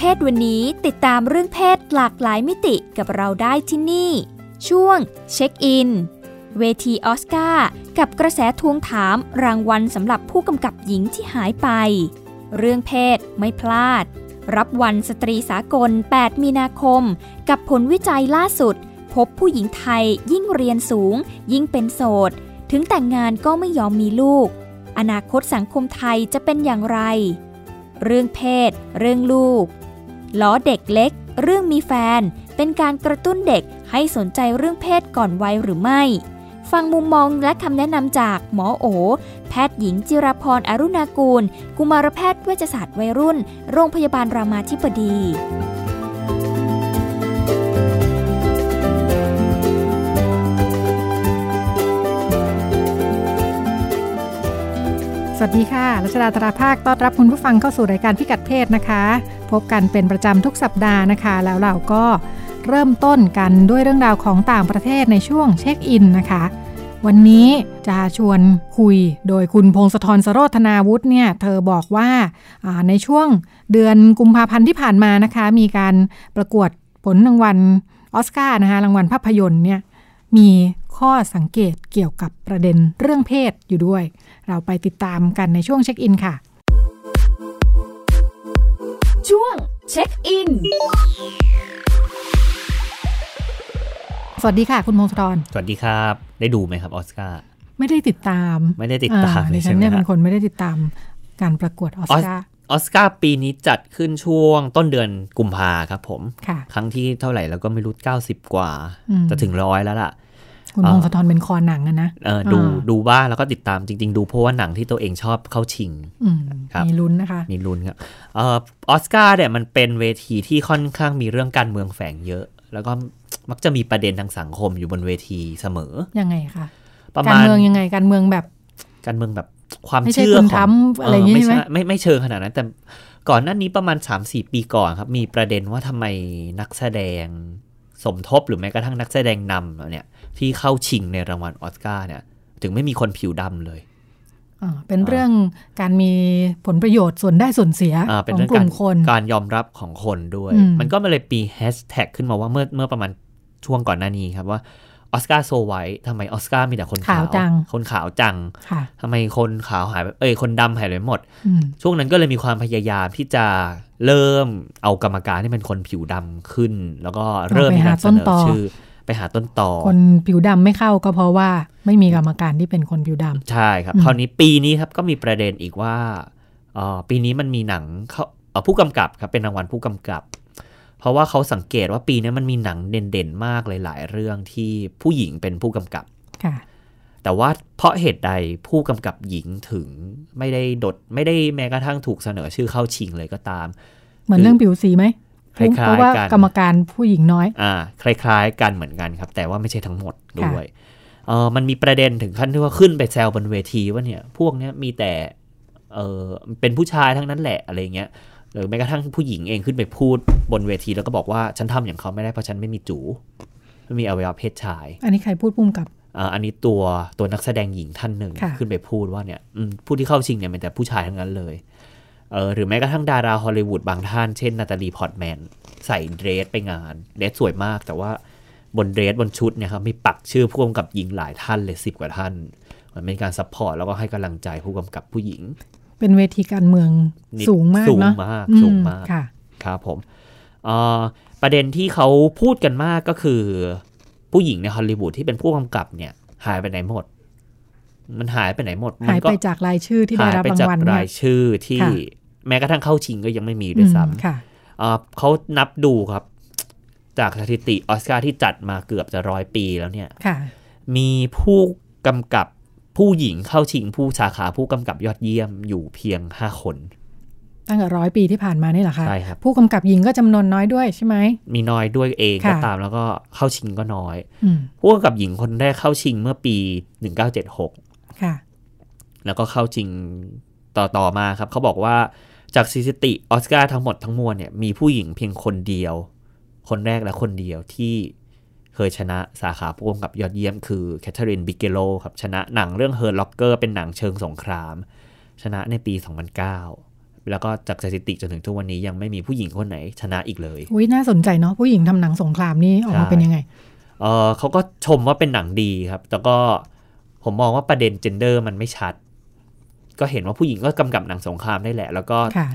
เพศวันนี้ติดตามเรื่องเพศหลากหลายมิติกับเราได้ที่นี่ ช่วงเช็คอิน เวทีออสการ์กับกระแสทวงถามรางวัลสำหรับผู้กำกับหญิงที่หายไป เรื่องเพศไม่พลาด รับวันสตรีสากล 8 มีนาคม กับผลวิจัยล่าสุด พบผู้หญิงไทยยิ่งเรียนสูง ยิ่งเป็นโสด ถึงแต่งงานก็ไม่ยอมมีลูก อนาคตสังคมไทยจะเป็นอย่างไร เรื่องเพศ เรื่องลูก ล้อเด็กเล็ก เรื่องมีแฟน เป็นการกระตุ้นเด็กให้สนใจเรื่องเพศก่อนวัยหรือไม่ ฟังมุมมองและคำแนะนำจากหมอโอ แพทย์หญิงจิรพรอรุณากูล กุมารแพทย์เวชศาสตร์วัยรุ่น โรงพยาบาลรามาธิบดี สวัสดีค่ะ รัชดาตราภาค ต้อนรับคุณผู้ฟังเข้าสู่รายการพิกัดเพศนะคะ พบกันเป็นประจำทุกสัปดาห์นะคะ แล้วเราก็เริ่มต้นกันด้วยเรื่องราวของต่างประเทศในช่วงเช็คอินนะคะ วันนี้จะชวนคุยโดยคุณพงศธรสโรธนาวุฒิเนี่ย เธอบอกว่าในช่วงเดือนกุมภาพันธ์ที่ผ่านมานะคะ มีการประกวดผลรางวัลออสการ์นะคะรางวัลภาพยนตร์เนี่ยมีข้อสังเกตเกี่ยวกับประเด็นเรื่องเพศอยู่ด้วย เราไปติดตามกันในช่วงเช็คอินค่ะ ช่วงเช็คอินสวัสดีค่ะ คุณพงศธรสวัสดีครับ ได้ดูไหมครับออสการ์ไม่ได้ติดตาม ไม่ได้ติดตามใช่ฉันเนี่ยเป็นคนไม่ได้ติดตามการประกวดออสการ์ออสการ์ปีนี้จัดขึ้นช่วงต้นเดือนกุมภาครับผมค่ะครั้งที่เท่าไหร่แล้วก็ไม่รู้ 90 กว่าอืมจะถึงร้อยแล้วล่ะ คุณพงศธรเป็นคอหนังอะนะเออดูอ่าดูบ้างแล้วก็ติดตามจริง ๆ ดูเพราะว่าหนังที่ตัวเองชอบเข้าชิงอืมครับมีลุ้นนะคะมีลุ้นครับเอ่อออสการ์เนี่ยมันเป็นเวทีที่ค่อนข้างมีเรื่องการเมืองแฝงเยอะ แล้วก็มักจะมีประเด็นทางสังคมอยู่บนเวทีเสมอยังไงคะประการมาณเมืองยังไงการเมืองแบบ การเมืองแบบความไม่ใช่เชื่อคุณของทำอะไรอย่างงี้ไม่ใช่ไหมไม่ไม่เชิงขนาดนั้น แต่ก่อนหน้านี้ประมาณ 3-4 ปีก่อนครับ มีประเด็นว่าทำไมนักแสดง สมทบหรือแม้กระทั่งนักแสดงนำเนี่ยที่เข้าชิงในรางวัลออสการ์เนี่ยถึงไม่มีคนผิวดำเลยอ่าเป็นเรื่องการมีผลประโยชน์ส่วนได้ส่วนเสียอ่าเป็นของเรื่องกลุ่การมคนการยอมรับของคนด้วยอืมมันก็มาเลยปีแฮชแท็กขึ้นมาว่าเมื่อเมื่อประมาณช่วงก่อนหน้านี้ครับว่า ออสการ์โซไวท์ทำไมออสการ์มีแต่คนขาวจัง คนขาวจังค่ะทำไมคนขาวหายไปเอ้ยคนดำหายไปหมดอืมช่วงนั้นก็เลยมีความพยายามที่จะเริ่มเอากรรมการที่เป็นคนผิวดำขึ้น แล้วก็เริ่มมีการเสนอชื่อไปหาต้นตอคนผิวดำไม่เข้าก็เพราะว่าไม่มีกรรมการที่เป็นคนผิวดำใช่ครับอืมคราวนี้ปีนี้ครับก็มีประเด็นอีกว่าเอ่อปีนี้มันมีหนังเขาเอ่อผู้กำกับครับเป็นรางวัลผู้กำกับ เพราะว่าเขาสังเกตว่าปีนี้มันมีหนังเด่นๆมากเลยหลายเรื่องที่ผู้หญิงเป็นผู้กำกับค่ะแต่ว่าเพราะเหตุใดผู้กำกับหญิงถึงไม่ได้ดดไม่ได้แม้กระทั่งถูกเสนอชื่อเข้าชิงเลยก็ตาม เหมือนเรื่องผิวสีไหมคล้ายๆเพราะว่ากันกรรมการผู้หญิงน้อย อ่า คล้าย ๆ กันเหมือนกันครับ แต่ว่าไม่ใช่ทั้งหมดด้วยเออมันมีประเด็นถึงขั้นที่ว่าขึ้นไปแซวบนเวทีว่าเนี่ย พวกเนี้ยมีแต่เออเป็นผู้ชายทั้งนั้นแหละอะไรเงี้ย หรือแม้กระทั่งผู้หญิงเองขึ้นไปพูดบนเวทีแล้วก็บอกว่าฉันทำอย่างเขาไม่ได้เพราะฉันไม่มีจู๋ไม่มีอวัยวะเพศชาย อันนี้ใครพูดพุ่มกับอ่าอันนี้ตัวตัวนักแสดงหญิงท่านหนึ่งค่ะขึ้นไปพูดว่าเนี่ยอืมผู้ที่เข้าชิงเนี่ยเป็นแต่ผู้ชายทั้งนั้นเลยเออหรือแม้กระทั่งดาราฮอลลีวูดบางท่านเช่นนาตาลีพอร์ตแมนใส่เดรสไปงานเดรสสวยมาก แต่ว่าบนเดรสบนชุดเนี่ยครับมีปักชื่อผู้กำกับหญิงหลายท่านเลยสิบกว่าท่าน มันเป็นการ support แล้วก็ให้กำลังใจผู้กำกับผู้หญิง เป็นเวทีการเมืองนิดสูงมากสูงเนาะมากอืสูงมากค่ะครับผมเอ่อประเด็นที่เขาพูดกันมากก็คือ ผู้หญิงในฮอลลีวูดที่เป็นผู้กำกับเนี่ย หายไปไหนหมด มันหายไปไหนหมดมัหายก็ไปจากรายชื่อที่ได้หายรับไปรางจากวัลเนี่รายยชื่อที่ค่ะแม้กระทั่งเข้าชิงก็ยังไม่มีด้วยซ้อืมค่ะำเอ่อเขานับดูครับ จากสถิติออสการ์ที่จัดมาเกือบจะร้อยปีแล้วเนี่ยค่ะมีผู้กำกับ ผู้หญิงเข้าชิงผู้สาขาผู้กำกับยอดเยี่ยมอยู่เพียงห้าคน ตั้งแต่ร้อยปีที่ผ่านมานี่เหรอคะใช่ครับผู้กำกับหญิงก็จำนวนน้อยด้วยใช่ไหมมีน้อยด้วยเองค่ะก็ตามแล้วก็เข้าชิงก็น้อยอืมผู้กำกับหญิงคนแรกเข้าชิงเมื่อปี 1976ค่ะ แล้วก็เข้าชิงต่อต่อมาครับ เขาบอกว่าจากสถิติออสการ์ทั้งหมดทั้งมวลเนี่ยมีผู้หญิงเพียงคนเดียว คนแรกและคนเดียวที่ เคยชนะสาขาผู้กำกับยอดเยี่ยมคือแคทเธอรีนบิเกโลครับชนะหนังเรื่อง Hurt Locker เป็นหนังเชิงสงคราม ชนะในปี 2009 แล้วก็จากสถิติจนถึงทุกวันนี้ยังไม่มีผู้หญิงคนไหนชนะอีกเลยอุ้ยน่าสนใจเนาะผู้หญิงทำหนังสงครามนี่ออกมาใช่เป็นยังไงเออเขาก็ชมว่าเป็นหนังดีครับ แต่ก็ผมมองว่าประเด็น gender มันไม่ชัด ก็เห็นว่าผู้หญิงก็กำกับหนังสงครามได้แหละ แล้วก็ค่ะ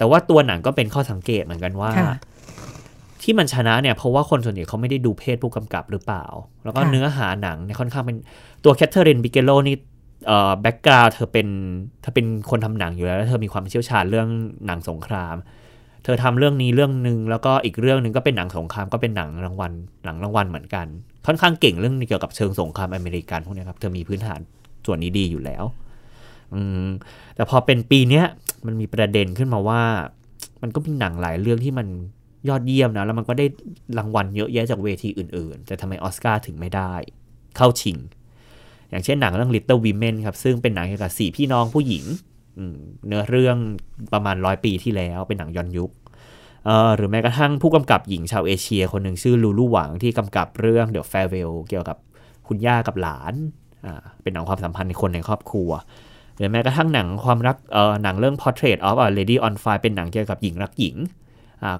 แต่ว่าตัวหนังก็เป็นข้อสังเกตเหมือนกันว่าค่ะ ที่มันชนะเนี่ยเพราะว่าคนส่วนใหญ่เขาไม่ได้ดูเพศผู้กำกับหรือเปล่า แล้วก็ค่ะเนื้อหาหนังเนี่ยค่อนข้างเป็นตัวแคทเธอรีนบิเกโลนี่เอ่อ background เธอเป็นเธอเป็นคนทำหนังอยู่แล้วแล้ว เธอมีความเชี่ยวชาญเรื่องหนังสงคราม เธอทำเรื่องนี้เรื่องหนึ่งแล้วก็อีกเรื่องหนึ่งก็เป็นหนังสงครามก็เป็นหนังรางวัลหนังรางวัลเหมือนกัน ค่อนข้างเก่งเรื่องเกี่ยวกับเชิงสงครามอเมริกันพวกเนี้ยครับเธอมีพื้นฐานส่วนนี้ดีอยู่แล้ว อืมแต่พอเป็นปีเนี้ยมันมีประเด็นขึ้นมาว่า มันก็มีหนังหลายเรื่องที่มัน ยอดเยี่ยมนะ แล้วมันก็ได้รางวัลเยอะแยะจากเวทีอื่นๆ แต่ทำไมออสการ์ถึงไม่ได้ เข้าชิง อย่างเช่นหนังเรื่อง Little Women ครับ ซึ่งเป็นหนังเกี่ยวกับสี่พี่น้องผู้หญิง เนื้อเรื่องประมาณร้อยปีที่แล้ว เป็นหนังย้อนยุค หรือแม้กระทั่งผู้กำกับหญิงชาวเอเชีย คนหนึ่งชื่อลูลูหวังที่กำกับเรื่อง The Farewell เกี่ยวกับคุณย่ากับหลาน เป็นหนังความสัมพันธ์ในคนในครอบครัวหรือแม้กระทั่งหนังความรักเอ่อหนังเรื่อง Portrait of a Lady on Fire เป็นหนังเกี่ยวกับหญิงรักหญิง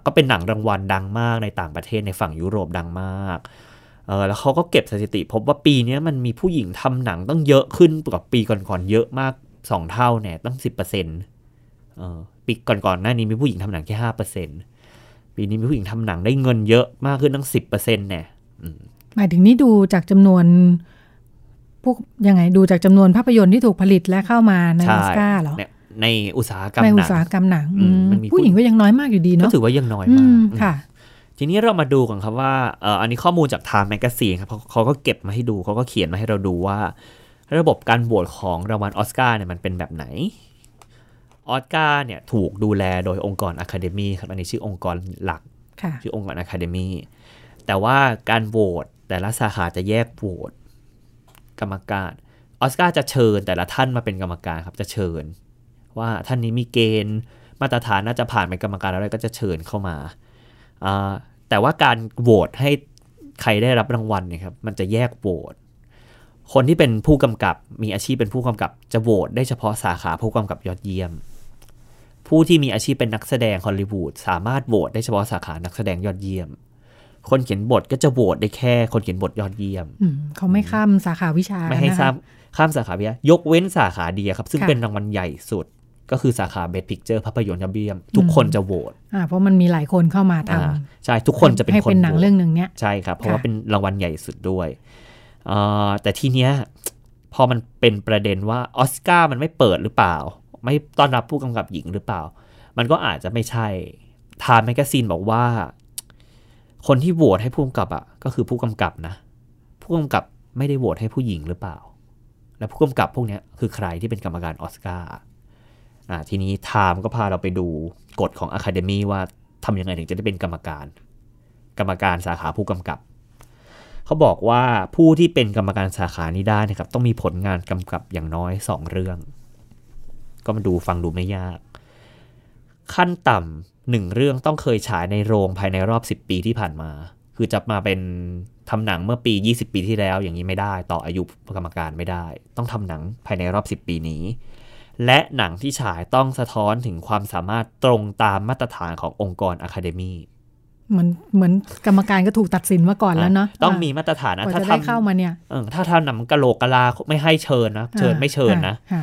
ก็เป็นหนังรางวัลดังมากในต่างประเทศในฝั่งยุโรปดังมากเออแล้วเขาก็เก็บสถิติพบว่าปีนี้มันมีผู้หญิงทำหนังต้องเยอะขึ้นกว่าปีก่อนๆเยอะมาก 2 เท่าเนี่ยตั้ง 10%เออปีก่อนๆหน้านี้มีผู้หญิงทำหนังแค่5%ปีนี้มีผู้หญิงทำหนังได้เงินเยอะมากขึ้นตั้ง 10%เนี่ยหมายถึงนี่ดูจากจำนวนพวกยังไงดูจากจำนวนภาพยนตร์ที่ถูกผลิตและเข้ามาในออสการ์เหรอเนี่ย ในอุตสาหกรรมในหอุนัตงสาหกรรมหนังอืมอืมมันมีผู้หญิงก็ยังน้อยมากอยู่ดีก็เนาะถือว่ายังน้อยอืมากมอืมค่ะ ทีนี้เรามาดูกันครับว่าเอ่ออันนี้ข้อมูลจาก Time Magazine ครับเขาเขาก็เก็บมาให้ดูเขาก็เขียนมาให้เราดูว่า ระบบการโหวตของรางวัลออสการ์เนี่ยมันเป็นแบบไหนออสการ์เนี่ยถูกดูแลโดยองค์กรอะคาเดมีครับอันนี้ชื่อองค์กรหลักค่ะชื่อองค์กร Academy แต่ว่าการโหวตแต่ละสาขาจะแยกโหวตกรรมการออสการ์จะเชิญแต่ละท่านมาเป็นกรรมการครับจะเชิญ ว่าท่านนี้มีเกณฑ์มาตรฐานน่าจะผ่านเป็นกรรมการอะไรก็จะเชิญเข้ามาอ่าแต่ว่าการโหวตให้ใครได้รับรางวัลเนี่ยครับมันจะแยกโหวตคนที่เป็นผู้กำกับมีอาชีพเป็นผู้กำกับจะโหวตได้เฉพาะสาขาผู้กำกับยอดเยี่ยม ผู้ที่มีอาชีพเป็นนักแสดงฮอลลีวูดสามารถโหวตได้เฉพาะสาขานักแสดงยอดเยี่ยม คนเขียนบทก็จะโหวตได้แค่ คนเขียนบทยอดเยี่ยมอืมเขาไม่ข้ามสาขาวิชา ไม่ให้นะคะข้ามข้ามสาขาวิทยายกเว้นสาขาเดียวครับ ซึ่งค่ะเป็นรางวัลใหญ่สุด ก็คือสาขา Best Picture ภาพยนตร์ยอดเยี่ยม ทุกคนจะโหวตอ่าเพราะมันมีหลายคนเข้ามาทอ่าใช่ทุกคนจะเป็นให้คนเป็นหนังโวตเรื่องหนึ่งเนี้ยใช่ครับ เพราะค่ะว่าเป็นรางวัลใหญ่สุดด้วยเอ่อแต่ทีเนี้ยพอมันเป็นประเด็นว่าออสการ์มันไม่เปิดหรือเปล่า ไม่ต้อนรับผู้กำกับหญิงหรือเปล่า มันก็อาจจะไม่ใช่ทามแมกซีนบอกว่า คนที่โหวตให้ผู้กำกับอะ ก็คือผู้กำกับนะ ผู้กำกับไม่ได้โหวตให้ผู้หญิงหรือเปล่า และผู้กำกับพวกเนี้ยคือใครที่เป็นกรรมการออสการ์ อ่าทีนี้ไทม์ก็พาเราไปดูกฎของอะคาเดมีว่าทำยังไงถึงจะได้เป็นกรรมการ กรรมการสาขาผู้กำกับ เขาบอกว่าผู้ที่เป็นกรรมการสาขานี้ได้นะครับต้องมีผลงานกำกับอย่างน้อยสองเรื่อง ก็มาดูฟังดูไม่ยาก ขั้นต่ำหนึ่งเรื่องต้องเคยฉายในโรงภายในรอบ 10 ปีที่ผ่านมา คือจะมาเป็นทำหนังเมื่อปี 20 ปีที่แล้วอย่างนี้ไม่ได้ ต่ออายุกรรมการไม่ได้ ต้องทำหนังภายในรอบ 10 ปีนี้ และหนังที่ฉายต้องสะท้อนถึงความสามารถตรงตามมาตรฐานขององค์กรอะคาเดมีเหมือนเหมือนกรรมการก็ถูกตัดสินมาก่อนแล้วเนาะต้องมีมาตรฐานกนะว่าถ้าจะได้ทำเข้ามาเนี่ยเออถ้าทำหนังกะโหลกกะลาไม่ให้เชิญนะเชิญไม่เชิญนะค่ะ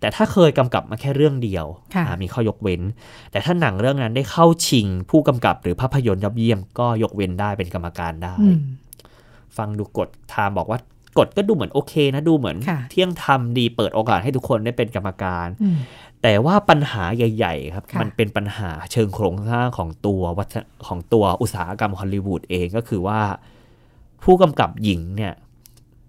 แต่ถ้าเคยกำกับมาแค่เรื่องเดียวค่ะอ่ามีข้อยกเว้น แต่ถ้าหนังเรื่องนั้นได้เข้าชิง ผู้กำกับหรือภาพยนตร์ยอดเยี่ยมก็ยกเว้นได้เป็นกรรมการได้อืมฟังดูกฎไทม์บอกว่า กฎก็ดูเหมือนโอเคนะดูเหมือนค่ะเที่ยงธรรมดีเปิดโอกาสให้ทุกคนได้เป็นกรรมการอืมแต่ว่าปัญหาใหญ่ ๆ ครับค่ะมันเป็นปัญหาเชิงโครงสร้างของตัววัฒนของตัวอุตสาหกรรมฮอลลีวูดเองก็คือว่า ผู้กำกับหญิงเนี่ย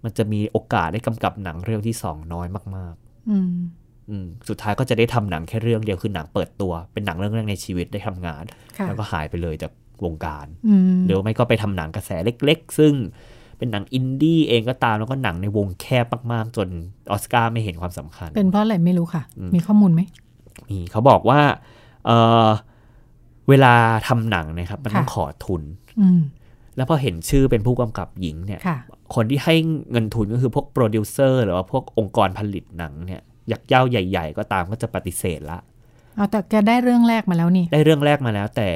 มันจะมีโอกาสได้กำกับหนังเรื่องที่สองน้อยมากอืมๆอืมสุดท้ายก็จะได้ทำหนังแค่เรื่องเดียวคือหนังเปิดตัว เป็นหนังเรื่องแรกในชีวิตได้ทำงานค่ะแล้วก็หายไปเลยจากวงการอืมหรือไม่ก็ไปทำหนังกระแสเล็ก ๆ ซึ่ง เป็นหนังอินดี้เองก็ตามแล้วก็หนังในวงแคบมากๆ จนออสการ์ไม่เห็นความสำคัญ เป็นเพราะอะไรไม่รู้ค่ะอืมมีข้อมูลไหมมีเขาบอกว่าเออเวลาทำหนังเนะครับมันต้องค่ะขอทุนอืมแล้วพอเห็นชื่อเป็นผู้กำกับหญิงเนี่ยค่ะคนที่ให้เงินทุนก็คือพวกโปรดิวเซอร์หรือว่าพวกองค์กรผลิตหนังเนี่ยยักษ์เย้าใหญ่ ๆ ก็ตามก็จะปฏิเสธละ เอาแต่แกได้เรื่องแรกมาแล้วนี่ ได้เรื่องแรกมาแล้วแต่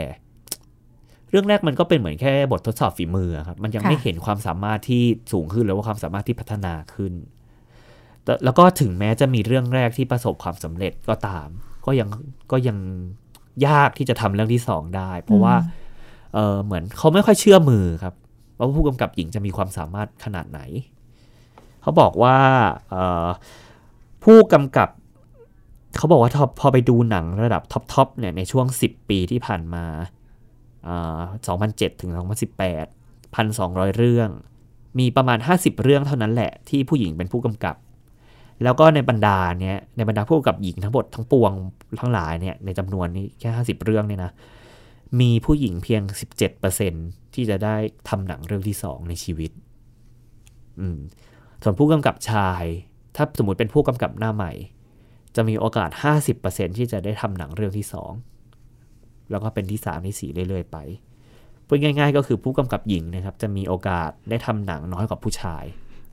เรื่องแรกมันก็เป็นเหมือนแค่บททดสอบฝีมืออะครับ มันยังค่ะไม่เห็นความสามารถที่สูงขึ้นหรือว่าความสามารถที่พัฒนาขึ้นแต่แล้วก็ถึงแม้จะมีเรื่องแรกที่ประสบความสำเร็จก็ตาม ก็ยังก็ยังยากที่จะทำเรื่องที่สองได้ เพราะว่าเออเหมือนเขาไม่ค่อยเชื่อมือครับว่าผู้กำกับหญิงจะมีความสามารถขนาดไหน เขาบอกว่าเอ่อผู้กำกับเขาบอกว่าพอพอไปดูหนังระดับท็อปๆเนี่ยในช่วง 10 ปีที่ผ่านมาอ่า 2007 ถึง 2018 1,200 เรื่อง มีประมาณ 50 เรื่องเท่านั้นแหละที่ผู้หญิงเป็นผู้กำกับ แล้วก็ในบรรดาเนี่ยในบรรดาผู้กำกับหญิงทั้งหมดทั้งปวงทั้งหลายเนี่ยในจำนวนนี้แค่ 50 เรื่องเนี่ยนะมีผู้หญิงเพียง 17%ที่จะได้ทำหนังเรื่องที่สองในชีวิตส่วนผู้กำกับชาย ถ้าสมมติเป็นผู้กำกับหน้าใหม่ จะมีโอกาส 50%ที่จะได้ทำหนังเรื่องที่ 2 แล้วก็เป็นที่ 3 ที่ 4 เรื่อยๆไปพูดง่าย ๆ ก็คือผู้กำกับหญิงนะครับจะมีโอกาสได้ทำหนังน้อยกว่าผู้ชาย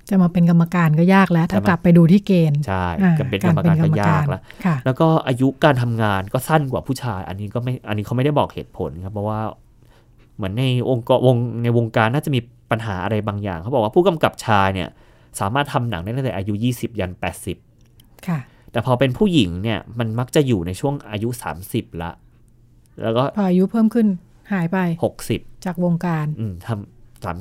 จะมาเป็นกรรมการก็ยากแล้ว ถ้าจะมากลับไปดูที่เกณฑ์ใช่อ่าก็เป็นกรรมการก็ยากแล้วค่ะแล้วก็อายุการทำงานก็สั้นกว่าผู้ชาย อันนี้ก็ไม่อันนี้เขาไม่ได้บอกเหตุผลครับเพราะว่าเหมือนในองค์กรวงในวงการน่าจะมีปัญหาอะไรบางอย่าง เขาบอกว่าผู้กำกับชายเนี่ยสามารถทำหนังได้ตั้งแต่อายุ 20 ยัน 80 ค่ะ แต่พอเป็นผู้หญิงเนี่ยมันมักจะอยู่ในช่วงอายุ 30 ละ แล้วก็พออายุเพิ่มขึ้นหายไป 60 จากวงการอืมทำสาม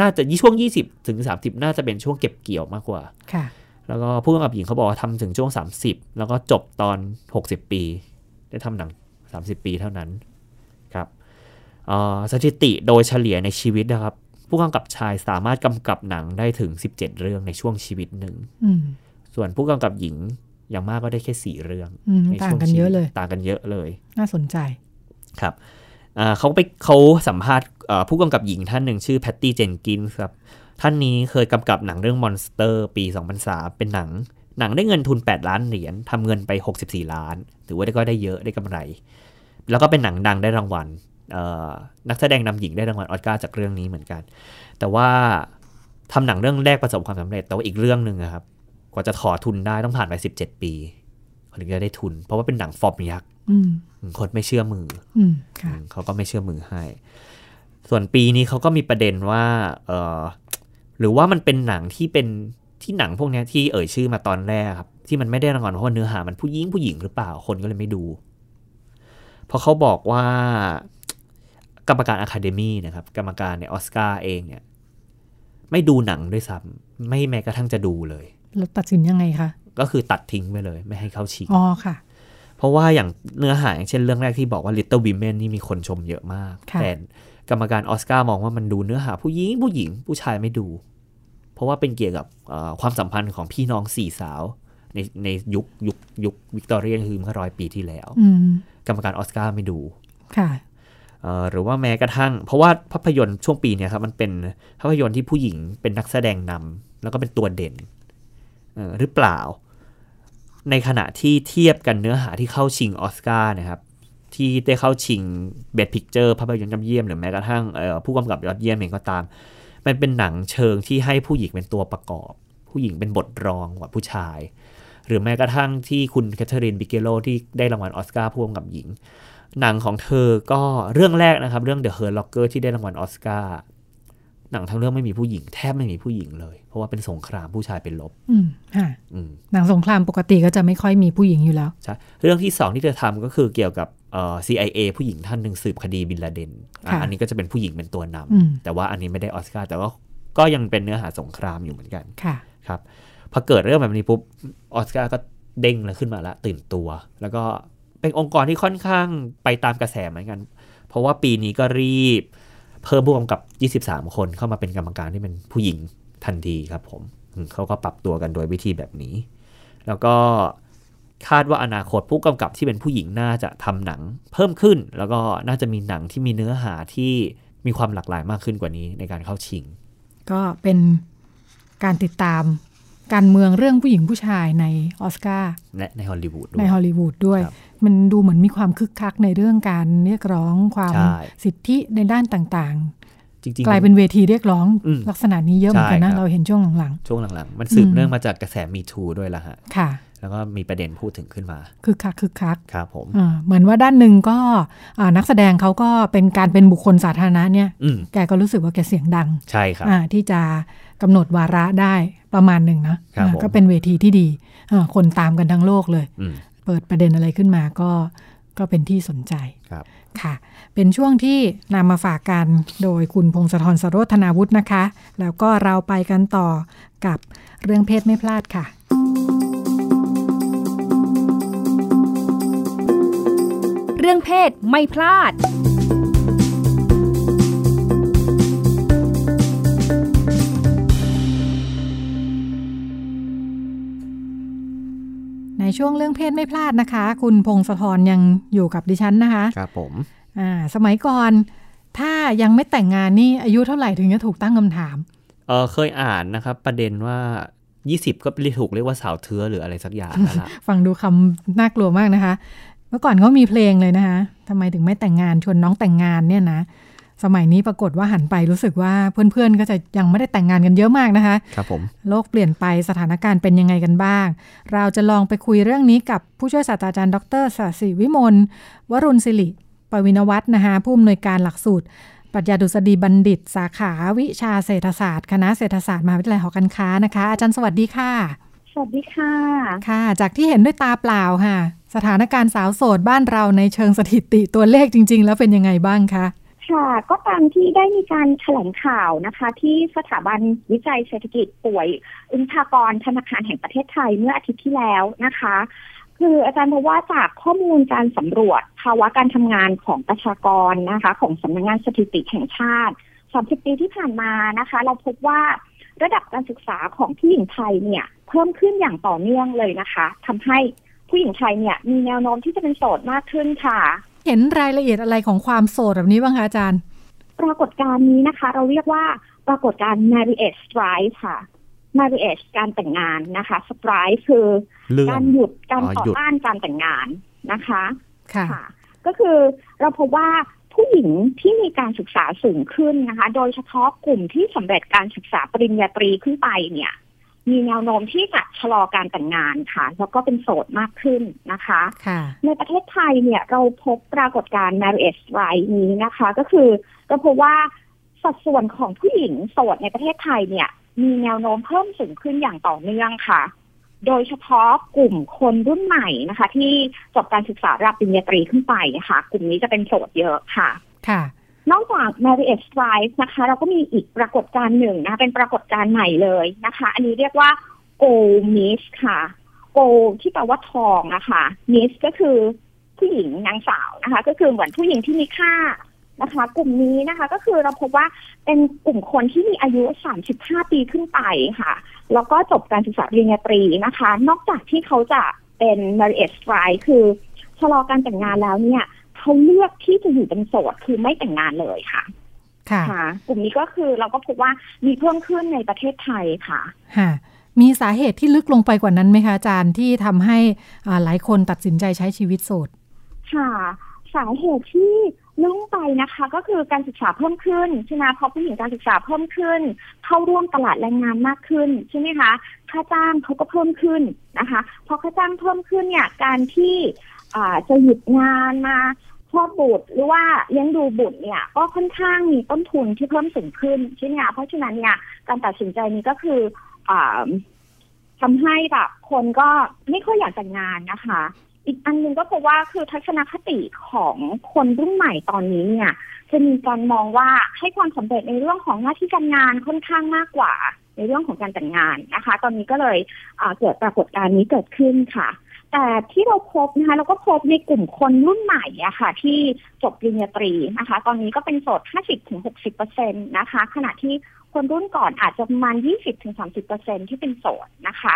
น่าจะช่วง 20 ถึง 30 น่าจะเป็นช่วงเก็บเกี่ยวมากกว่า ค่ะ แล้วก็ผู้กำกับหญิงเขาบอกว่าทำถึงช่วง 30 แล้วก็จบตอน 60 ปี ได้ทำหนัง 30 ปีเท่านั้นครับเอ่อสถิติโดยเฉลี่ยในชีวิตนะครับ ผู้กำกับชายสามารถกำกับหนังได้ถึง 17 เรื่องในช่วงชีวิตหนึ่งอืมส่วนผู้กำกับหญิงอย่างมากก็ได้แค่4เรื่องอืมในต่าช่งวงกันชีเยวิอะตเลย ต่างกันเยอะเลย น่าสนใจ ครับเขาไปเขาสัมภาษณ์ผู้กำกับหญิงท่านหนึ่งชื่อแพตตี้เจนกินครับ ท่านนี้เคยกำกับหนังเรื่อง Monster ปี 2003 เป็นหนัง หนังได้เงินทุน 8 ล้านเหรียญทำเงินไป 64 ล้าน ถือว่าได้ก็ได้เยอะได้กำไร แล้วก็เป็นหนังดังได้รางวัลนักแสดงนำหญิงได้รางวัลออสการ์จากเรื่องนี้เหมือนกัน แต่ว่าทำหนังเรื่องแรกประสบความสำเร็จ แต่ว่าอีกเรื่องหนึ่งครับ กว่าจะถอทุนได้ต้องผ่านไป 17 ปี ถึงจะได้ทุน เพราะว่าเป็นหนังฟอร์มยักษ์อืมคนไม่เชื่อมืออืมค่ะอืมเขาก็ไม่เชื่อมือให้ ส่วนปีนี้เขาก็มีประเด็นว่า เออหรือว่ามันเป็นหนังที่เป็นที่หนังพวกเนี้ยที่เอ่ยชื่อมาตอนแรกครับ ที่มันไม่ได้รางวัลเพราะว่าเนื้อหามันผู้หญิงผู้หญิงหรือเปล่าคนก็เลยไม่ดูเพราะเขาบอกว่ากรรมการอะคาเดมีนะครับ กรรมการในออสการ์เองเนี่ย ไม่ดูหนังด้วยซ้ำไม่แม้กระทั่งจะดูเลย แล้วตัดสินยังไงคะ ก็คือตัดทิ้งไปเลย ไม่ให้เข้าชิงอ๋อค่ะ เพราะว่าอย่างเนื้อหาอย่างเช่นเรื่องแรกที่บอกว่า Little Women นี่มีคนชมเยอะมากค่ะแต่กรรมการออสการ์มองว่ามันดูเนื้อหาผู้หญิงผู้หญิงผู้ชายไม่ดู เพราะว่าเป็นเกี่ยวกับเอ่อความสัมพันธ์ของพี่น้องสี่สาว ในในยุคยุคยุควิกตอเรียนคือเมื่อร้อยปีที่แล้วอืมกรรมการออสการ์ไม่ดูค่ะเอ่อหรือว่าแม้กระทั่ง เพราะว่าภาพยนตร์ช่วงปีเนี้ยครับมันเป็นภาพยนตร์ที่ผู้หญิงเป็นนักแสดงนำแล้วก็เป็นตัวเด่นเอ่อ หรือเปล่า ในขณะที่เทียบกันเนื้อหาที่เข้าชิงออสการ์นะครับ ที่ได้เข้าชิง Best Picture ภาพยนตร์ยอดเยี่ยมหรือแม้กระทั่งผู้กำกับยอดเยี่ยมเองก็ตาม มันเป็นหนังเชิงที่ให้ผู้หญิงเป็นตัวประกอบ ผู้หญิงเป็นบทรองกว่าผู้ชาย หรือแม้กระทั่งที่คุณแคทเธอรีนบิเกโลที่ได้รางวัลออสการ์ผู้กำกับหญิง หนังของเธอก็เรื่องแรกนะครับ เรื่อง The Hurt Locker ที่ได้รางวัลออสการ์ หนังทั้งเรื่องไม่มีผู้หญิงแทบไม่มีผู้หญิงเลย เพราะว่าเป็นสงครามผู้ชายเป็นลบ อืมค่ะอืมหนังสงครามปกติก็จะไม่ค่อยมีผู้หญิงอยู่แล้วใช่เรื่องที่สองที่เธอทำก็คือเกี่ยวกับเอ่อ CIA ผู้หญิงท่านหนึ่งสืบคดีบินลาเดนอะค่ะอันนี้ก็จะเป็นผู้หญิงเป็นตัวนำอืมแต่ว่าอันนี้ไม่ได้ออสการ์แต่ว่าก็ยังเป็นเนื้อหาสงครามอยู่เหมือนกันค่ะครับพอเกิดเรื่องแบบนี้ปุ๊บออสการ์ก็เด้งแล้วขึ้นมาละตื่นตัว แล้วก็เป็นองค์กรที่ค่อนข้างไปตามกระแสเหมือนกัน เพราะว่าปีนี้ก็รีบ เพิ่มผู้กำกับ 23 คนเข้ามาเป็นกรรมการที่เป็นผู้หญิงทันทีครับผมอืมเขาก็ปรับตัวกันโดยวิธีแบบนี้ แล้วก็คาดว่าอนาคตผู้กำกับที่เป็นผู้หญิงน่าจะทำหนังเพิ่มขึ้น แล้วก็น่าจะมีหนังที่มีเนื้อหาที่มีความหลากหลายมากขึ้นกว่านี้ในการเข้าชิง ก็เป็นการติดตามการเมืองเรื่องผู้หญิงผู้ชายในออสการ์และในฮอลลีวูดด้ในวยฮอลลีวูดด้วยครับ มันดูเหมือนมีความคึกคักในเรื่องการเรียกร้องความใช่สิทธิในด้านต่างจริงๆกลายเป็นเวทีเรียกร้องอืมลักษณะนี้เยอะเหมือนกันใช่ครันะบเราเห็นช่วงหลังช่วงหลังๆ มันสืบอืมเนื่องมาจากกระแสมีทูด้วยละฮะๆค่ะ แล้วก็มีประเด็นพูดถึงขึ้นมาคึกคักคึกคักครับผมอ่าเหมือนว่าด้านหนึ่งก็อ่านักแสดงเขาก็เป็นการเป็นบุคคลสาธารณะเนี่ยอืมแกก็รู้สึกว่าแกเสียงดังใช่ครับอ่าที่จะกำหนดวาระได้ประมาณหนึ่งนะครับอ่าผมก็เป็นเวทีที่ดีอ่าคนตามกันทั้งโลกเลยอืมเปิดประเด็นอะไรขึ้นมาก็ก็เป็นที่สนใจครับค่ะ เป็นช่วงที่นำมาฝากกันโดยคุณพงศธรสโรธนาวุฒินะคะ แล้วก็เราไปกันต่อกับเรื่องเพศไม่พลาดค่ะ เรื่องเพศไม่พลาด ช่วงเรื่องเพศไม่พลาดนะคะ คุณพงศธรยังอยู่กับดิฉันนะคะ ครับผมอ่าสมัยก่อน ถ้ายังไม่แต่งงานนี่อายุเท่าไหร่ถึงจะถูกตั้งคำถามเออเคยอ่านนะครับ ประเด็นว่า 20 ก็เรียกถูกเรียกว่าสาวเทือหรืออะไรสักอย่างนั่นแหละฟังดูคำน่ากลัวมากนะคะ เมื่อก่อนเขามีเพลงเลยนะคะทำไมถึงไม่แต่งงานชวนน้องแต่งงานเนี่ยนะ สมัยนี้ปรากฏว่าหันไปรู้สึกว่าเพื่อนๆ ก็จะยังไม่ได้แต่งงานกันเยอะมากนะคะครับผมโลกเปลี่ยนไปสถานการณ์เป็นยังไงกันบ้าง เราจะลองไปคุยเรื่องนี้กับผู้ช่วยศาสตราจารย์ ดรสศิวิมลวรุณศิริปวินวัฒน์นะคะผู้อำนวยการหลักสูตรปรัชญาดุษฎีบัณฑิต สาขาวิชาเศรษฐศาสตร์ คณะเศรษฐศาสตร์มหาวิทยาลัยหอการค้านะคะ อาจารย์สวัสดีค่ะ สวัสดีค่ะ ค่ะ จากที่เห็นด้วยตาเปล่าค่ะ สถานการณ์สาวโสดบ้านเราในเชิงสถิติตัวเลขจริง ๆ แล้วเป็นยังไงบ้างคะ ค่ะ ก็ตามที่ได้มีการแถลงข่าวนะคะ ที่สถาบันวิจัยเศรษฐกิจป่วยอุณพากรธนาคารแห่งประเทศไทยเมื่ออาทิตย์ที่แล้วนะคะ คืออาจารย์พบว่าจากข้อมูลการสำรวจภาวะการทำงานของประชากรนะคะ ของสำนักงงานสถิติแห่งชาติ30ปีที่ผ่านมานะคะ เราพบว่าระดับการศึกษาของผู้หญิงไทยเนี่ย เพิ่มขึ้นอย่างต่อเนื่องเลยนะคะทำให้ผู้หญิงไทยเนี่ย มีแนวโน้มที่จะเป็นโสดมากขึ้นค่ะ ห็นรายละเอียดอะไรของความโสดแบบนี้บ้างคะอาจารย์ ปรากฏการณ์นี้นะคะ เราเรียกว่าปรากฏการณ์ marriage strike ค่ะ marriage การแต่งงานนะคะ strike คือเรื่องการหยุดการอ๋อต่อหยุดต้านการแต่งงานนะคะค่ะค่ะ ก็คือเราพบว่าผู้หญิงที่มีการศึกษาสูงขึ้นนะคะ โดยเฉพาะกลุ่มที่สำเร็จการศึกษาปริญญาตรีขึ้นไปเนี่ย มีแนวโน้มที่จะชะลอการแต่งงานค่ะ แล้วก็เป็นโสดมากขึ้นนะคะค่ะในประเทศไทยเนี่ยเราพบปรากฏการณ์ marriage strike นี้นะคะ ก็คือเราพบว่าสัดส่วนของผู้หญิงโสดในประเทศไทยเนี่ย มีแนวโน้มเพิ่มสูงขึ้นอย่างต่อเนื่องค่ะ โดยเฉพาะกลุ่มคนรุ่นใหม่นะคะ ที่จบการศึกษาระดับปริญญาตรีขึ้นไปค่ะ กลุ่มนี้จะเป็นโสดเยอะค่ะ ค่ะ นอกจาก marriage strike นะคะ เราก็มีอีกปรากฏการณ์หนึ่งนะคะเป็นปรากฏการณ์ใหม่เลยนะคะ อันนี้เรียกว่า gold miss ค่ะ gold ที่แปลว่าทองนะคะ miss ก็คือผู้หญิงนางสาวนะคะ ก็คือเหมือนผู้หญิงที่มีค่านะคะ กลุ่มนี้นะคะ ก็คือเราพบว่าเป็นกลุ่มคนที่มีอายุ 35 ปีขึ้นไปค่ะ แล้วก็จบการศึกษาปริญญาตรีนะคะ นอกจากที่เขาจะเป็น marriage strike คือชะลอการแต่งงานแล้วเนี่ย เขาเลือกที่จะอยู่เป็นโสดคือไม่แต่งงานเลยค่ะค่ะ ค่ะ กลุ่มนี้ก็คือเราก็พบว่ามีเพิ่มขึ้นในประเทศไทยค่ะค่ะมีสาเหตุที่ลึกลงไปกว่านั้นไหมคะอาจารย์ที่ทำให้อ่าหลายคนตัดสินใจใช้ชีวิตโสด ค่ะ สาเหตุที่ลุ่งไปนะคะ ก็คือการศึกษาเพิ่มขึ้นใช่ไหมเพราะผู้หญิงการศึกษาเพิ่มขึ้น เข้าร่วมตลาดแรงงานมากขึ้นใช่ไหมคะค่าจ้างเขาก็เพิ่มขึ้นนะคะ พอค่าจ้างเพิ่มขึ้นเนี่ยการที่อ่าจะหยุดงานมา คลอดบุตรหรือว่าเลี้ยงดูบุตรเนี่ยก็ค่อนข้างมีต้นทุนที่เพิ่มสูงขึ้นใช่ไหมคะเพราะฉะนั้นเนี่ยการตัดสินใจนี้ก็คืออ่าทำให้แบบคนก็ไม่ค่อยอยากแต่งงานนะคะ อีกอันหนึ่งก็เพราะว่าคือทัศนคติของคนรุ่นใหม่ตอนนี้เนี่ย จะมีการมองว่าให้ความสำเร็จในเรื่องของหน้าที่การงานค่อนข้างมากกว่าในเรื่องของการแต่งงานนะคะ ตอนนี้ก็เลยเกิดปรากฏการณ์นี้เกิดขึ้นค่ะ แต่ที่เราพบนะคะเราก็พบในกลุ่มคนรุ่นใหม่อะค่ะ ที่จบปริญญาตรีนะคะ ตอนนี้ก็เป็นโสด 50-60%นะคะ ขณะที่คนรุ่นก่อนอาจจะประมาณ 20-30%ที่เป็นโสดนะคะ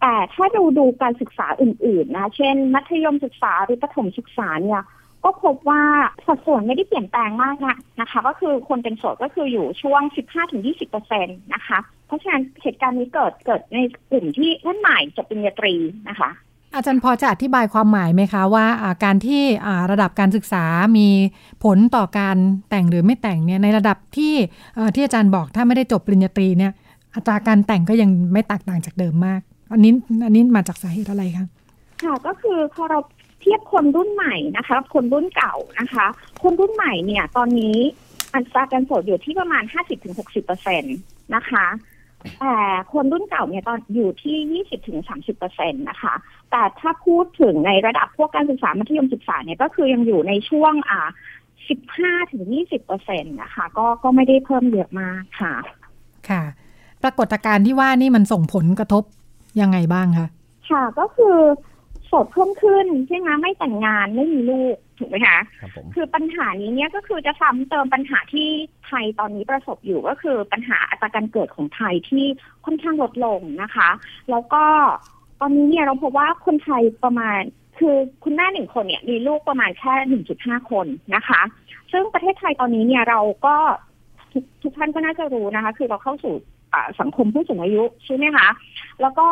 แต่ถ้าดูดูการศึกษาอื่นๆนะเช่น มัธยมศึกษาหรือประถมศึกษาเนี่ยก็พบว่าสัดส่วนไม่ได้เปลี่ยนแปลงมากนะนะคะ ก็คือคนเป็นโสดก็คืออยู่ช่วง 15-20เปอร์เซ็นต์นะคะ เพราะฉะนั้นเหตุการณ์นี้เกิดเกิดในกลุ่มที่ท่านใหม่จบปริญญาตรีนะคะ อาจารย์พอจะอธิบายความหมายไหมคะว่าการที่ระดับการศึกษามีผลต่อการแต่งหรือไม่แต่งเนี่ยในระดับที่ที่อาจารย์บอกถ้าไม่ได้จบปริญญาตรีเนี่ยอัตราการแต่งก็ยังไม่แตกต่างจากเดิมมาก อันนี้อันนี้มาจากสาเหตุอะไรคะค่ะก็คือพอเราเทียบคนรุ่นใหม่นะคะ คนรุ่นเก่านะคะ คนรุ่นใหม่เนี่ยตอนนี้อัตราการโสดอยู่ที่ประมาณห้าสิบถึงหกสิบเปอร์เซ็นตนะคะ แต่คนรุ่นเก่าเนี่ยตอนอยู่ที่ยี่สิบถึงสามสิบเปอร์เซ็นตนะคะ แต่ถ้าพูดถึงในระดับพวกการศึกษามัธยมศึกษาเนี่ยก็คือยังอยู่ในช่วงอ่าสิบห้าถึงยี่สิบเปอร์เซ็นตนะคะ ก็ก็ไม่ได้เพิ่มเยอะมากค่ะ ค่ะ ปรากฏการณ์ที่ว่านี่มันส่งผลกระทบยังไงบ้างคะ ค่ะก็คือโสดเพิ่มขึ้นใช่ไหมไม่แต่งงานไม่มีลูกถูกไหมคะครับผมคือปัญหานี้เนี่ยก็คือจะซ้ำเติมปัญหาที่ไทยตอนนี้ประสบอยู่ก็คือปัญหาอัตราการเกิดของไทยที่ค่อนข้างลดลงนะคะ แล้วก็ตอนนี้เนี่ยเราพบว่าคนไทยประมาณคือคุณแม่หนึ่งคนเนี่ยมีลูกประมาณแค่หนึ่งจุดห้าคนนะคะ ซึ่งประเทศไทยตอนนี้เนี่ยเราก็ทุกทุกท่านก็น่าจะรู้นะคะ คือเราเข้าสู่ สังคมผู้สูงอายุใช่ไหมคะ แล้วก็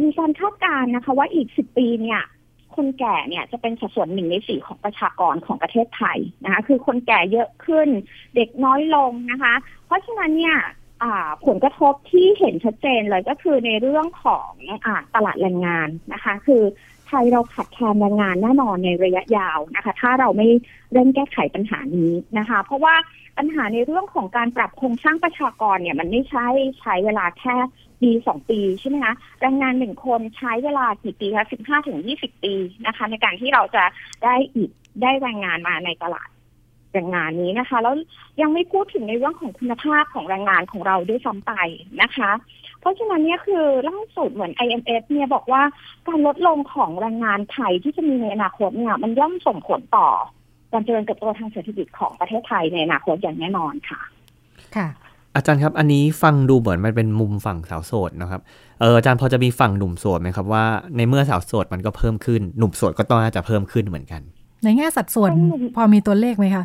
มีการคาดการณ์นะคะ ว่าอีกสิบปีเนี่ย คนแก่เนี่ยจะเป็นสัดส่วนหนึ่งในสี่ของประชากรของประเทศไทยนะคะ คือคนแก่เยอะขึ้น เด็กน้อยลงนะคะ เพราะฉะนั้นเนี่ยผลกระทบที่เห็นชัดเจนเลยก็คือในเรื่องของอตลาดแรงงานนะคะ คือไทยเราขาดแคลนแรงงานแน่นอนในระยะยาวนะคะ ถ้าเราไม่เร่งแก้ไขปัญหานี้นะคะ เพราะว่า ปัญหาในเรื่องของการปรับโครงสร้างประชากรเนี่ยมันไม่ใช่ใช้เวลาแค่ปีสองปีใช่ไหมคะแรงงานหนึ่งคนใช้เวลากี่ปีคะสิบห้าถึงยี่สิบปีนะคะ ในการที่เราจะได้อีกได้แรงงานมาในตลาดแรงงานนี้นะคะ แล้วยังไม่พูดถึงในเรื่องของคุณภาพของแรงงานของเราด้วยซ้ำไปนะคะ เพราะฉะนั้นเนี่ยคือล่าสุดเหมือน IMF เนี่ยบอกว่าการลดลงของแรงงานไทยที่จะมีในอนาคตเนี่ยมันย่อมส่งผลต่อ การเจริญเติบโตทางเศรษฐกิจของประเทศไทยในอนาคตอย่างแน่นอนค่ะ ค่ะ อาจารย์ครับ อันนี้ฟังดูเหมือนมันเป็นมุมฝั่งสาวโสดนะครับเอออาจารย์พอจะมีฝั่งหนุ่มโสดไหมครับว่าในเมื่อสาวโสดมันก็เพิ่มขึ้นหนุ่มโสดก็ต้องน่าจะเพิ่มขึ้นเหมือนกัน ในแง่สัดส่วนพอมีตัวเลขไหมคะ